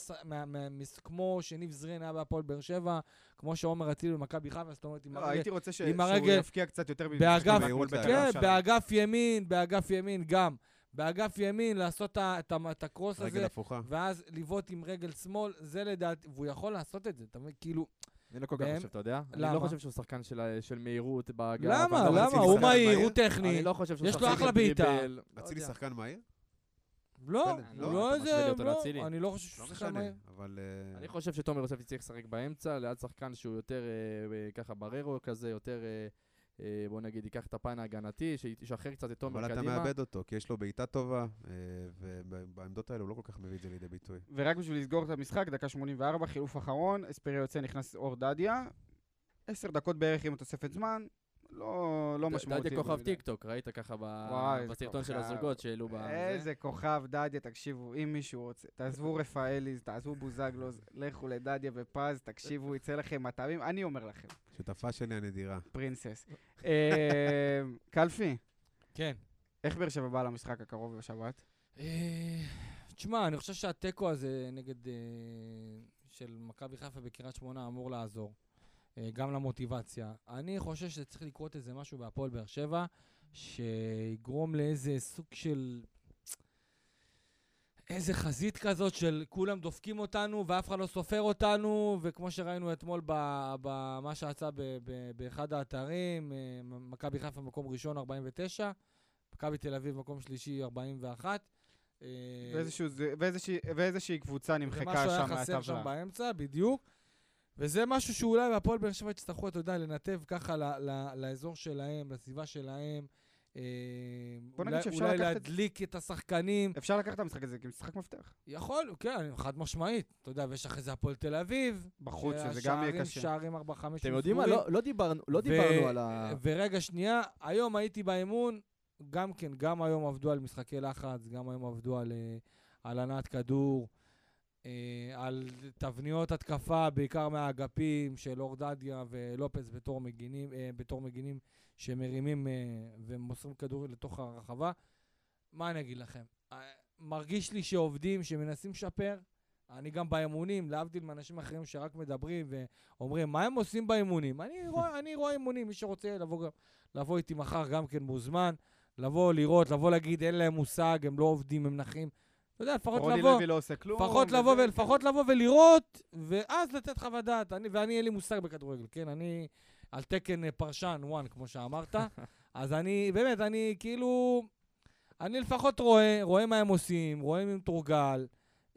[SPEAKER 5] כמו שניב זרין היה בהפועל באר שבע, כמו שעומר אצילי במכבי חיפה, זאת אומרת, עם
[SPEAKER 4] לא,
[SPEAKER 5] הרגל-
[SPEAKER 4] הייתי רוצה שהוא
[SPEAKER 5] הרגל-
[SPEAKER 4] יפקיע קצת יותר
[SPEAKER 1] לאגף.
[SPEAKER 5] כן. באגף ימין, באגף ימין גם. באגף ימין לעשות את הקרוס
[SPEAKER 1] רגל
[SPEAKER 5] הזה,
[SPEAKER 1] הפוכה.
[SPEAKER 5] ואז לבעוט עם רגל שמאל, זה לדעתי, והוא יכול לעשות את זה, אתה מבין? כאילו,
[SPEAKER 7] אני לא כל כך
[SPEAKER 5] בהם-
[SPEAKER 7] חושב, אתה יודע? אני
[SPEAKER 5] למה?
[SPEAKER 7] לא חושב שהוא שחקן של- של מהירות באגף.
[SPEAKER 5] למה?
[SPEAKER 7] אני לא
[SPEAKER 5] למה? הוא
[SPEAKER 7] שחקן
[SPEAKER 5] מהיר, הוא
[SPEAKER 1] מהיר?
[SPEAKER 5] טכני.
[SPEAKER 7] אני לא חושב שהוא
[SPEAKER 5] יש לו
[SPEAKER 7] שחקן
[SPEAKER 5] אחלה בעיטה.
[SPEAKER 7] דריבל. לא
[SPEAKER 1] אצילי. שחקן מהיר?
[SPEAKER 5] לא, הוא
[SPEAKER 1] לא,
[SPEAKER 5] לא
[SPEAKER 7] אתה משווה
[SPEAKER 5] איזה,
[SPEAKER 7] לי אותו
[SPEAKER 5] לא,
[SPEAKER 7] לאצילי?
[SPEAKER 5] אני לא חושב
[SPEAKER 1] לא
[SPEAKER 5] שהוא שחקן
[SPEAKER 1] משנה,
[SPEAKER 5] מהיר.
[SPEAKER 1] אבל... אה,
[SPEAKER 7] אני חושב שתומר יוספי צריך לשחק באמצע, ליד שחקן שהוא יותר אה, אה, ככה בררו כזה, יותר, אה, אה, בוא נגיד, ייקח את הפן ההגנתי, שישחרר קצת את תומר
[SPEAKER 1] אבל אתה
[SPEAKER 7] קדימה.
[SPEAKER 1] מאבד אותו, כי יש לו בעיטה טובה, אה, ובעמדות האלה הוא לא כל כך מביא את זה לידי ביטוי.
[SPEAKER 4] ורק בשביל לסגור את המשחק, דקה 84, חילוף אחרון, אספריה יוצא, נכנס אור דדיה. עשר דקות בערך עם התוספת זמן. לא, לא
[SPEAKER 7] ד-
[SPEAKER 4] משמעותי.
[SPEAKER 7] דדיה כוכב
[SPEAKER 4] במידה.
[SPEAKER 7] טיק טוק, ראית ככה ב-
[SPEAKER 4] וואי,
[SPEAKER 7] בסרטון של. הזוגות שהעלו ב...
[SPEAKER 4] איזה כוכב דדיה, תקשיבו, אם מישהו רוצה, תעזבו רפאליז, תעזבו בוזגלוז, *laughs* לכו לדדיה ופז, תקשיבו, יצא לכם מטעמים, אני אומר לכם,
[SPEAKER 1] שותפה שלי הנדירה.
[SPEAKER 4] princess. *laughs* אה, קלפי,
[SPEAKER 5] כן.
[SPEAKER 4] איך באר שבע באה למשחק הקרוב בשבת?
[SPEAKER 5] אה, תשמע, אני חושב שהתיקו הזה נגד... אה, של מכבי חיפה בקריית שמונה אמור לעזור. אה, גם למוטיבציה. אני חושב שצריך לקרות איזה משהו בהפועל באר שבע, שיגרום לאיזה סוג של... איזה חזית כזאת של כולם דופקים אותנו ואף אחד לא סופר אותנו, וכמו שראינו אתמול במה שיצא ב- באחד האתרים, אה, מכבי חיפה מקום ראשון 49, מכבי תל אביב מקום שלישי 41. אה,
[SPEAKER 4] ואיזשהו ואיזושהי- ואיזושהי קבוצה נמחקה
[SPEAKER 5] ומשהו היה
[SPEAKER 4] שם
[SPEAKER 5] חסר שם
[SPEAKER 4] מהטבלה.
[SPEAKER 5] באמצע, בדיוק. וזה משהו שאולי בהפועל באר שבע יצטרכו, אתה יודע, לנתב ככה ל- ל- לאזור שלהם, לסביבה שלהם. אה,
[SPEAKER 4] בוא נגיד
[SPEAKER 5] אולי-
[SPEAKER 4] שאפשר
[SPEAKER 5] אולי
[SPEAKER 4] לקחת את-
[SPEAKER 5] להדליק את השחקנים.
[SPEAKER 4] אפשר לקחת את המשחק הזה כמשחק מפתח.
[SPEAKER 5] יכול, כן, חד משמעית. אתה יודע, ויש אחרי זה הפועל תל אביב.
[SPEAKER 4] בחוץ, שזה גם יהיה
[SPEAKER 5] שהשערים-
[SPEAKER 4] קשה.
[SPEAKER 5] שערים 4-5
[SPEAKER 7] אתם יודעים מה? לא לא דיברנו לא
[SPEAKER 5] ו-
[SPEAKER 7] דיברנו על ה...
[SPEAKER 5] ורגע, שנייה, היום הייתי באימון, גם כן, גם היום עבדו על משחקי לחץ, גם היום עבדו על, אה, על הנעת כדור, על תבניות התקפה, בעיקר מהאגפים של אורדדיה ולופס בתור מגינים, אה, בתור מגינים שמרימים אה, ומוסרים כדור לתוך הרחבה. מה אני אגיד לכם? אה, מרגיש לי שעובדים, שמנסים לשפר. אני גם באימונים, להבדיל מאנשים אחרים שרק מדברים ואומרים, מה הם עושים באימונים? אני רואה, *laughs* אני רואה אימונים, מי שרוצה לבוא, לבוא איתי מחר גם כן מוזמן, לבוא לראות, לבוא להגיד, אין להם מושג, הם לא עובדים, הם נחים. אתה יודע, לפחות לבוא,
[SPEAKER 4] לוי לא עושה כלום.
[SPEAKER 5] לפחות לבוא,
[SPEAKER 4] וזה-
[SPEAKER 5] ולפחות לבוא ולראות, ואז לתת חוות דעת. אני, ואני, אין לי מושג בכדורגל, כן? אני על תקן אה, פרשן, וואן, כמו שאמרת. *laughs* אז אני, באמת, אני כאילו... אני לפחות רואה, רואה מה הם עושים, רואה הם מתורגל,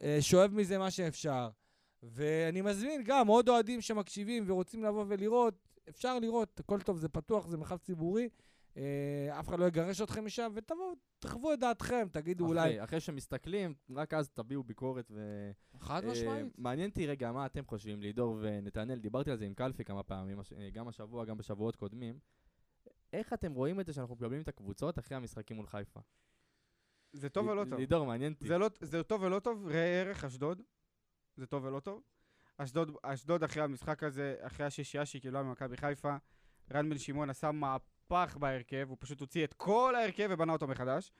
[SPEAKER 5] אה, שואב מזה מה שאפשר. ואני מזמין גם עוד אוהדים שמקשיבים ורוצים לבוא ולראות, אפשר לראות, הכל טוב, זה פתוח, זה מרחב ציבורי, אף אחד לא יגרש אתכם משם, ותבואו, תחוו את דעתכם, תגידו אולי...
[SPEAKER 7] אחרי- אחרי שמסתכלים, רק אז תביעו ביקורת ו...
[SPEAKER 5] חד
[SPEAKER 7] אה,
[SPEAKER 5] משמעית.
[SPEAKER 7] מעניין אותי רגע מה אתם חושבים, לידור ונתנאל, דיברתי על זה עם קלפי כמה פעמים, אה, גם השבוע, גם בשבועות קודמים. איך אתם רואים את זה שאנחנו מקבלים את הקבוצות אחרי המשחקים מול חיפה?
[SPEAKER 4] זה טוב ולא טוב.
[SPEAKER 7] לידור, מעניין אותי.
[SPEAKER 4] זה, לא, זה טוב ולא טוב, ראה ערך אשדוד. זה טוב ולא טוב. אשדוד, אשדוד אחרי המשחק הזה, אחרי השישייה שהיא קיבלה ממכבי חיפה, רן בן שמעון עשה מהפך בהרכב, הוא פשוט הוציא את כל ההרכב ובנה אותו מחדש.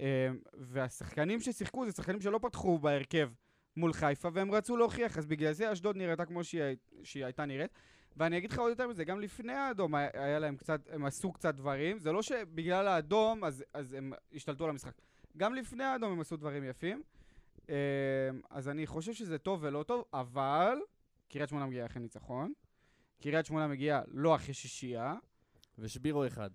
[SPEAKER 4] אה, והשחקנים ששיחקו זה שחקנים שלא פתחו בהרכב מול חיפה, והם רצו להוכיח, אז בגלל זה אשדוד נראתה כמו שהיא, הי- שהיא הייתה נראית. ואני אגיד לך עוד יותר מזה, גם לפני האדום היה להם קצת, הם עשו קצת דברים, זה לא שבגלל האדום אז, אז הם השתלטו על המשחק. גם לפני האדום הם עשו דברים יפים. אמ, אז אני חושב שזה טוב ולא טוב, אבל קריית שמונה מגיעה אחרי ניצחון. קריית שמונה מגיעה לא אחרי שישייה.
[SPEAKER 7] ושבירו אחד.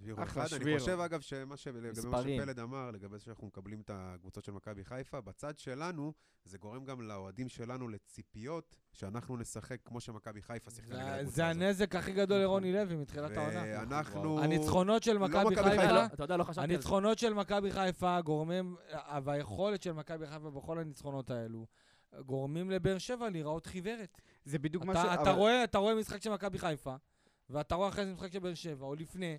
[SPEAKER 1] יורו
[SPEAKER 4] אחלה
[SPEAKER 1] אחד. אני
[SPEAKER 4] שבירו.
[SPEAKER 1] חושב, אגב, שמה ש- לגבי מה. שפלד אמר, לגבי זה שאנחנו מקבלים את הקבוצות של מכבי חיפה, בצד שלנו, זה גורם גם לאוהדים שלנו לציפיות שאנחנו נשחק כמו שמכבי חיפה שיחקה נגד
[SPEAKER 5] זה-
[SPEAKER 1] הקבוצה
[SPEAKER 5] זה
[SPEAKER 1] הזאת.
[SPEAKER 5] הנזק הכי גדול לרוני לוי מתחילת העונה.
[SPEAKER 1] ואנחנו...
[SPEAKER 5] הניצחונות של
[SPEAKER 1] לא
[SPEAKER 5] מכבי
[SPEAKER 1] מכבי
[SPEAKER 5] חיפה,
[SPEAKER 1] חיפה.
[SPEAKER 7] אתה יודע, לא חשבתי על זה.
[SPEAKER 5] הניצחונות של מכבי חיפה גורמים, והיכולת של מכבי חיפה בכל הניצחונות האלו, גורמים לבאר שבע להיראות חיוורת.
[SPEAKER 4] זה בדיוק מה ש...
[SPEAKER 5] אתה, אתה,
[SPEAKER 4] אבל-
[SPEAKER 5] רואה, אתה רואה משחק של מכבי חיפה, ואתה רואה אחרי זה משחק של באר שבע, או לפני,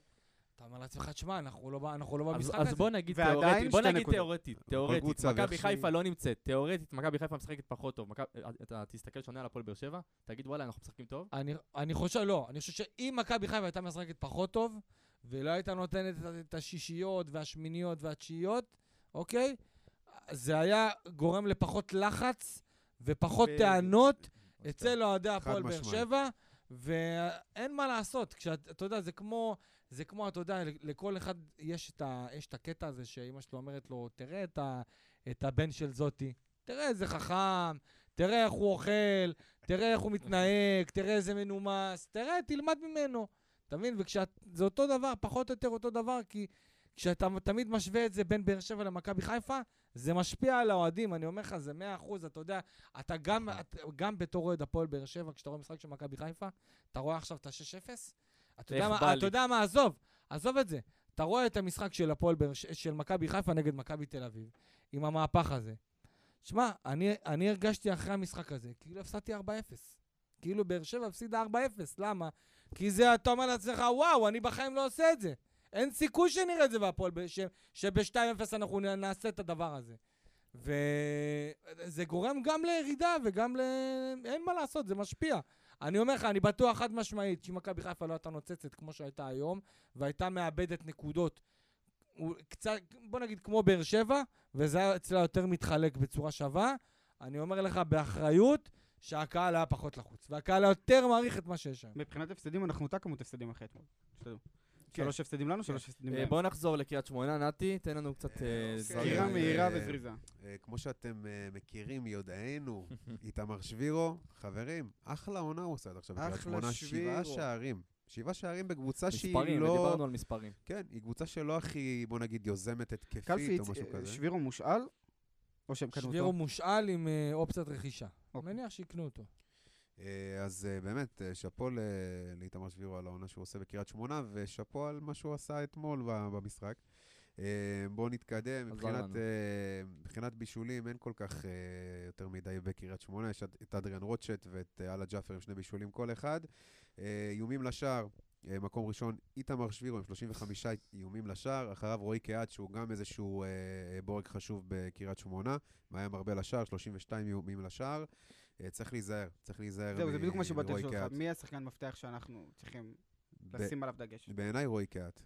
[SPEAKER 5] אתה אומר לעצמך, תשמע, אנחנו לא, אנחנו לא
[SPEAKER 7] אז,
[SPEAKER 5] במשחק
[SPEAKER 7] אז
[SPEAKER 5] הזה.
[SPEAKER 7] בוא נגיד תיאורטית, בוא נגיד. תיאורטית, תיאורטית, מכבי חיפה
[SPEAKER 1] שהיא-
[SPEAKER 7] לא נמצאת, תיאורטית, מכבי חיפה משחקת פחות טוב, מכבי- אתה תסתכל שונה על הפועל באר שבע, תגיד וואלה, אנחנו משחקים טוב,
[SPEAKER 5] אני, אני חושב, לא, אני חושב שאם מכבי חיפה הייתה משחקת פחות טוב, ולא הייתה נותנת את- את השישיות והשמיניות והתשיעיות, אוקיי? זה היה גורם לפחות לחץ ופחות
[SPEAKER 1] ב-
[SPEAKER 5] טענות אצל אוהדי הפועל באר. שבע, ואין מה לעשות. כשאת, אתה יודע, זה כמו, זה כמו, אתה יודע, לכל אחד יש את, ה, יש את הקטע הזה שאימא שלו אומרת לו, תראה את, ה, את הבן של זאתי, תראה איזה חכם, תראה איך הוא אוכל, תראה איך הוא מתנהג, תראה איזה מנומס, תראה, תלמד ממנו. אתה מבין? וזה אותו דבר, פחות או יותר אותו דבר, כי כשאתה תמיד משווה את זה בין באר שבע למכבי חיפה, זה משפיע על האוהדים, אני אומר לך, זה מאה אחוז, אתה יודע, אתה גם, את, גם בתור אוהד הפועל באר שבע, כשאתה רואה משחק של מכבי חיפה, אתה רואה עכשיו את ה-6-0, אתה. אתה יודע מה, עזוב, עזוב את זה. אתה רואה את המשחק של הפועל באר של מכבי חיפה נגד מכבי תל אביב, עם המהפך הזה. שמע, אני, אני הרגשתי אחרי המשחק הזה, כאילו הפסדתי 4-0. כאילו באר שבע הפסידה 4-0, למה? כי זה, אתה אומר לעצמך, וואו, אני בחיים לא עושה את זה. אין סיכוי שנראה את זה בהפועל, ב- ש- שב-2-0 אנחנו נעשה את הדבר הזה. וזה גורם גם לירידה וגם ל... אין מה לעשות, זה משפיע. אני אומר לך, אני בטוח חד משמעית שאם מכבי חיפה לא הייתה נוצצת כמו שהייתה היום, והייתה מאבדת נקודות, קצת, בוא נגיד כמו באר שבע, וזה היה אצלה יותר מתחלק בצורה שווה, אני אומר לך באחריות שהקהל היה פחות לחוץ, והקהל היה יותר מעריך את מה שיש היום.
[SPEAKER 4] מבחינת הפסדים, אנחנו אותה כמות הפסדים אחרי אתמול.
[SPEAKER 1] כן.
[SPEAKER 4] שלוש הפסדים לנו, שלוש הפסדים
[SPEAKER 7] אה,
[SPEAKER 4] להם.
[SPEAKER 7] בואו נחזור לקריית שמונה, נתי, תן לנו קצת
[SPEAKER 1] אה,
[SPEAKER 7] אה. זרים.
[SPEAKER 4] סקירה
[SPEAKER 1] אה,
[SPEAKER 4] מהירה
[SPEAKER 1] אה,
[SPEAKER 4] וזריזה.
[SPEAKER 1] אה, כמו שאתם אה, מכירים, יודענו, *laughs* איתמר שבירו, חברים, אחלה עונה הוא עושה עד עכשיו בקריית שמונה, שבעה
[SPEAKER 4] שבירו.
[SPEAKER 1] שערים. שבעה שערים בקבוצה שהיא
[SPEAKER 7] מספרים,
[SPEAKER 1] לא...
[SPEAKER 7] ודיברנו על מספרים.
[SPEAKER 1] כן, היא קבוצה שלא הכי, בוא נגיד, יוזמת התקפית או משהו
[SPEAKER 4] אה,
[SPEAKER 1] כזה.
[SPEAKER 4] שבירו מושאל? או שהם קנו
[SPEAKER 5] שבירו
[SPEAKER 4] אותו?
[SPEAKER 5] מושאל עם אה, אופציית רכישה.
[SPEAKER 4] אוקיי.
[SPEAKER 5] מניח שיקנו אותו.
[SPEAKER 1] אה, אז אה, באמת, אה, שאפו לאיתמר שבירו על העונה שהוא עושה בקריית שמונה, ושאפו על מה שהוא עשה אתמול במשחק. בואו נתקדם. מבחינת, מבחינת בישולים אין כל כך יותר מדי בקריית שמונה. יש את- אדריאן רוטשט ואת אללה ג'אפר עם שני בישולים כל אחד. איומים לשער, מקום ראשון, איתמר שבירו עם 35 איומים לשער, אחריו רועי קהת, שהוא גם איזשהו אה, בורג חשוב בקריית שמונה, מאיים הרבה לשער, 32 איומים לשער. אה, צריך להיזהר, צריך להיזהר
[SPEAKER 4] זהו, זה בדיוק מה שבאתי לשאול אותך. מי השחקן מפתח שאנחנו צריכים לשים עליו דגש?
[SPEAKER 1] בעיניי רועי קהת,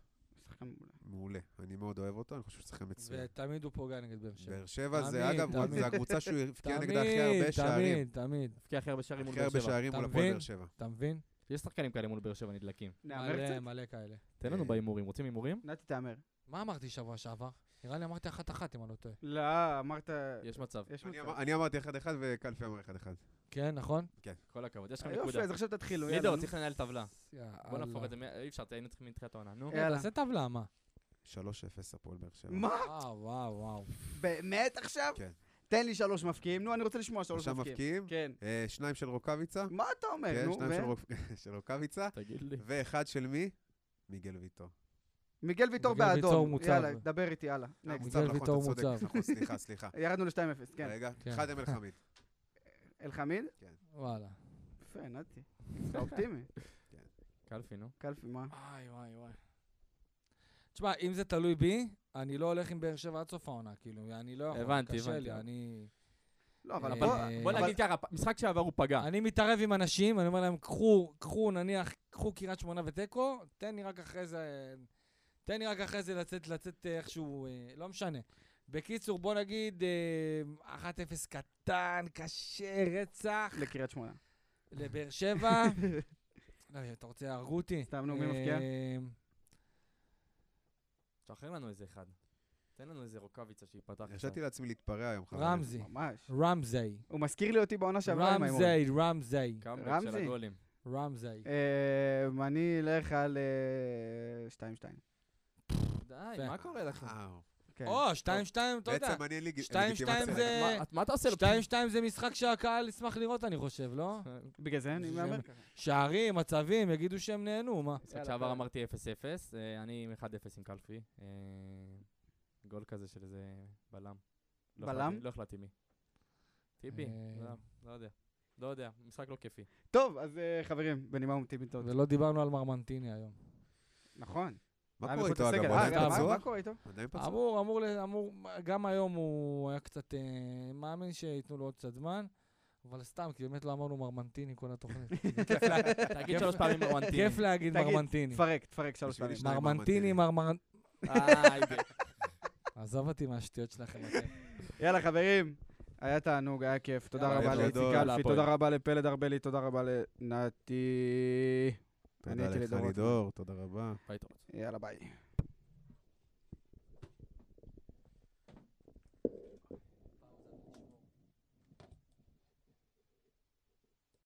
[SPEAKER 4] שחקן מעולה.
[SPEAKER 1] מעולה. אני מאוד אוהב אותו, אני חושב שהוא שחקן מצוין.
[SPEAKER 5] ותמיד הוא פוגע נגד באר שבע.
[SPEAKER 1] באר שבע זה, אגב. זה הקבוצה שהוא הבקיע נגדה הכי הרבה שערים.
[SPEAKER 5] תמיד, תמיד.
[SPEAKER 7] הבקיע הכי הרבה שערים מול
[SPEAKER 1] הכי
[SPEAKER 7] באר
[SPEAKER 1] הרבה
[SPEAKER 7] שבע.
[SPEAKER 1] שערים
[SPEAKER 5] אתה
[SPEAKER 1] מול הפועל? באר שבע.
[SPEAKER 5] אתה מבין?
[SPEAKER 7] יש שחקנים כאלה מול באר שבע נדלקים.
[SPEAKER 5] מלא? מלא כאלה.
[SPEAKER 7] תן לנו
[SPEAKER 1] אה.
[SPEAKER 7] בהימורים. רוצים הימורים?
[SPEAKER 4] נתי, תהמר.
[SPEAKER 5] מה אמרתי שבוע שעבר? נראה לי אמרתי אחת-אחת, אם אני לא טועה.
[SPEAKER 4] לא, אמרת...
[SPEAKER 7] יש מצב.
[SPEAKER 4] יש
[SPEAKER 1] אני
[SPEAKER 4] מצב.
[SPEAKER 1] אמר- אני אמרתי 1-1 וקלפי אמר 1-1.
[SPEAKER 5] כן, נכון?
[SPEAKER 7] כל הכבוד, יש לכם
[SPEAKER 4] יופי,
[SPEAKER 7] נקודה.
[SPEAKER 4] אז עכשיו תתחילו, יאללה.
[SPEAKER 7] לידור. צריך לנהל טבלה. בוא. נהפוך את זה, מ- אי אפשר, היינו צריכים מתחילת העונה. נו.
[SPEAKER 4] יאללה.
[SPEAKER 5] תעשה טבלה, מה?
[SPEAKER 1] 3-0 הפועל באר שבע.
[SPEAKER 4] מה?
[SPEAKER 5] וואו, וואו, וואו.
[SPEAKER 4] באמת עכשיו?
[SPEAKER 1] כן.
[SPEAKER 4] תן לי שלוש מפקיעים. נו, אני רוצה לשמוע שלוש
[SPEAKER 1] שלושה
[SPEAKER 4] מפקיעים.
[SPEAKER 1] מבקיעים,
[SPEAKER 4] כן.
[SPEAKER 1] אה, שניים של רוקאביצה,
[SPEAKER 4] מה אתה אומר?
[SPEAKER 1] כן,
[SPEAKER 4] נו,
[SPEAKER 1] שניים של *laughs* רוקאביצה,
[SPEAKER 7] תגיד לי.
[SPEAKER 1] ואחד של מי? מיגל ויטור.
[SPEAKER 4] מיגל ויטור
[SPEAKER 5] מיגל ויטור
[SPEAKER 4] באדום.
[SPEAKER 5] מוצב.
[SPEAKER 4] יאללה, דבר איתי, יאללה.
[SPEAKER 1] אה,
[SPEAKER 5] מיגל ויטור מוצב.
[SPEAKER 1] נכון, סליחה, סליחה. *laughs*
[SPEAKER 4] ירדנו ל-2-0, כן.
[SPEAKER 1] רגע,
[SPEAKER 5] כן.
[SPEAKER 1] אחד אל חמיד.
[SPEAKER 4] אלחמיד? *laughs*
[SPEAKER 5] וואלה.
[SPEAKER 4] יפה, נתי. אתה אופטימי. *laughs*
[SPEAKER 7] קלפי, נו.
[SPEAKER 4] קלפי, מה?
[SPEAKER 5] וואי, וואי, וואי. תשמע, אם זה תלוי בי, אני לא הולך עם באר שבע עד סוף העונה, כאילו, אני לא יכול.
[SPEAKER 7] הבנתי,
[SPEAKER 5] קשה
[SPEAKER 7] הבנתי.
[SPEAKER 5] לי, אני...
[SPEAKER 4] לא, אבל
[SPEAKER 5] אבל-
[SPEAKER 4] בוא...
[SPEAKER 7] בוא
[SPEAKER 5] אבל-
[SPEAKER 7] נגיד ככה, משחק שעבר הוא פגע.
[SPEAKER 5] אני מתערב עם אנשים, אני אומר להם, קחו, קחו, נניח, קחו קריית שמונה ותיקו, תן לי רק אחרי זה, תן לי רק אחרי זה לצאת, לצאת אה, איכשהו, אה, לא משנה. בקיצור, בוא נגיד, אה, 1-0 קטן, קשה, רצח,
[SPEAKER 4] לקריית שמונה.
[SPEAKER 5] לבאר שבע. *laughs* לא, אתה רוצה, יהרגו אותי.
[SPEAKER 4] סתם, נו, מי מבקיע?
[SPEAKER 5] אה,
[SPEAKER 7] שחרר לנו איזה אחד. תן לנו איזה רוקאביצה שייפתח. עכשיו.
[SPEAKER 1] הרשיתי לעצמי להתפרע היום, חברים.
[SPEAKER 5] רמזי,
[SPEAKER 4] ממש.
[SPEAKER 5] רמזי,
[SPEAKER 4] הוא מזכיר לי אותי בעונה שעברה עם ההימורים.
[SPEAKER 5] רמזי, רמזי,
[SPEAKER 7] קאמבק של
[SPEAKER 4] רמזי.
[SPEAKER 7] הגולים.
[SPEAKER 5] רמזי.
[SPEAKER 4] אה, אני אלך על אה, 2-2.
[SPEAKER 7] די. מה קורה לכם?
[SPEAKER 4] כן.
[SPEAKER 5] או, 2-2, אתה יודע.
[SPEAKER 1] בעצם אני אין לי לגיטימציה.
[SPEAKER 5] שתיים זה-
[SPEAKER 7] מה- מה אתה עושה לו?
[SPEAKER 5] 2-2 זה משחק שהקהל ישמח לראות, אני חושב, לא? *laughs*
[SPEAKER 4] בגלל זה אני מהמר ככה.
[SPEAKER 5] שערים, מצבים, יגידו שהם נהנו, מה?
[SPEAKER 7] משחק שעבר. אמרתי 0-0, אה, אני עם 1-0 עם קלפי. אה, גול כזה של איזה בלם. לא
[SPEAKER 4] בלם?
[SPEAKER 7] לא החלטתי מי. טיבי?
[SPEAKER 5] אה.
[SPEAKER 7] לא, יודע. לא יודע, משחק לא כיפי.
[SPEAKER 4] טוב, אז חברים, בנימה אופטימית.
[SPEAKER 5] ולא דיברנו על מרמנטיני היום.
[SPEAKER 4] נכון.
[SPEAKER 1] מה
[SPEAKER 4] היה
[SPEAKER 1] קורה איתו. אגב?
[SPEAKER 4] אה,
[SPEAKER 1] עדיין
[SPEAKER 4] מה-
[SPEAKER 1] פצוע?
[SPEAKER 4] מה קורה איתו?
[SPEAKER 1] עדיין פצוע?
[SPEAKER 5] אמור, אמור, אמור, גם היום הוא היה קצת, אה, מאמין שייתנו לו עוד קצת זמן, אבל סתם, כי באמת לא אמרנו מרמנטיני כל התוכנית. *laughs*
[SPEAKER 7] תגיד
[SPEAKER 5] כיף-
[SPEAKER 7] שלוש פעמים מרמנטיני.
[SPEAKER 5] כיף להגיד מרמנטיני.
[SPEAKER 4] תפרק, תפרק שלוש פעמים.
[SPEAKER 5] מרמנטיני, מרמנ...
[SPEAKER 7] אה, *laughs* איזה-
[SPEAKER 5] עזוב אותי מהשטויות שלכם.
[SPEAKER 4] יאללה, חברים. היה תענוג, היה כיף. תודה רבה
[SPEAKER 1] תודה,
[SPEAKER 4] לאיציק
[SPEAKER 7] להפועל.
[SPEAKER 4] תודה רבה לפלד ארבלי, תודה רבה לנתי.
[SPEAKER 1] תודה לך. לידור, תודה רבה.
[SPEAKER 7] ביי, טוב.
[SPEAKER 4] יאללה, ביי.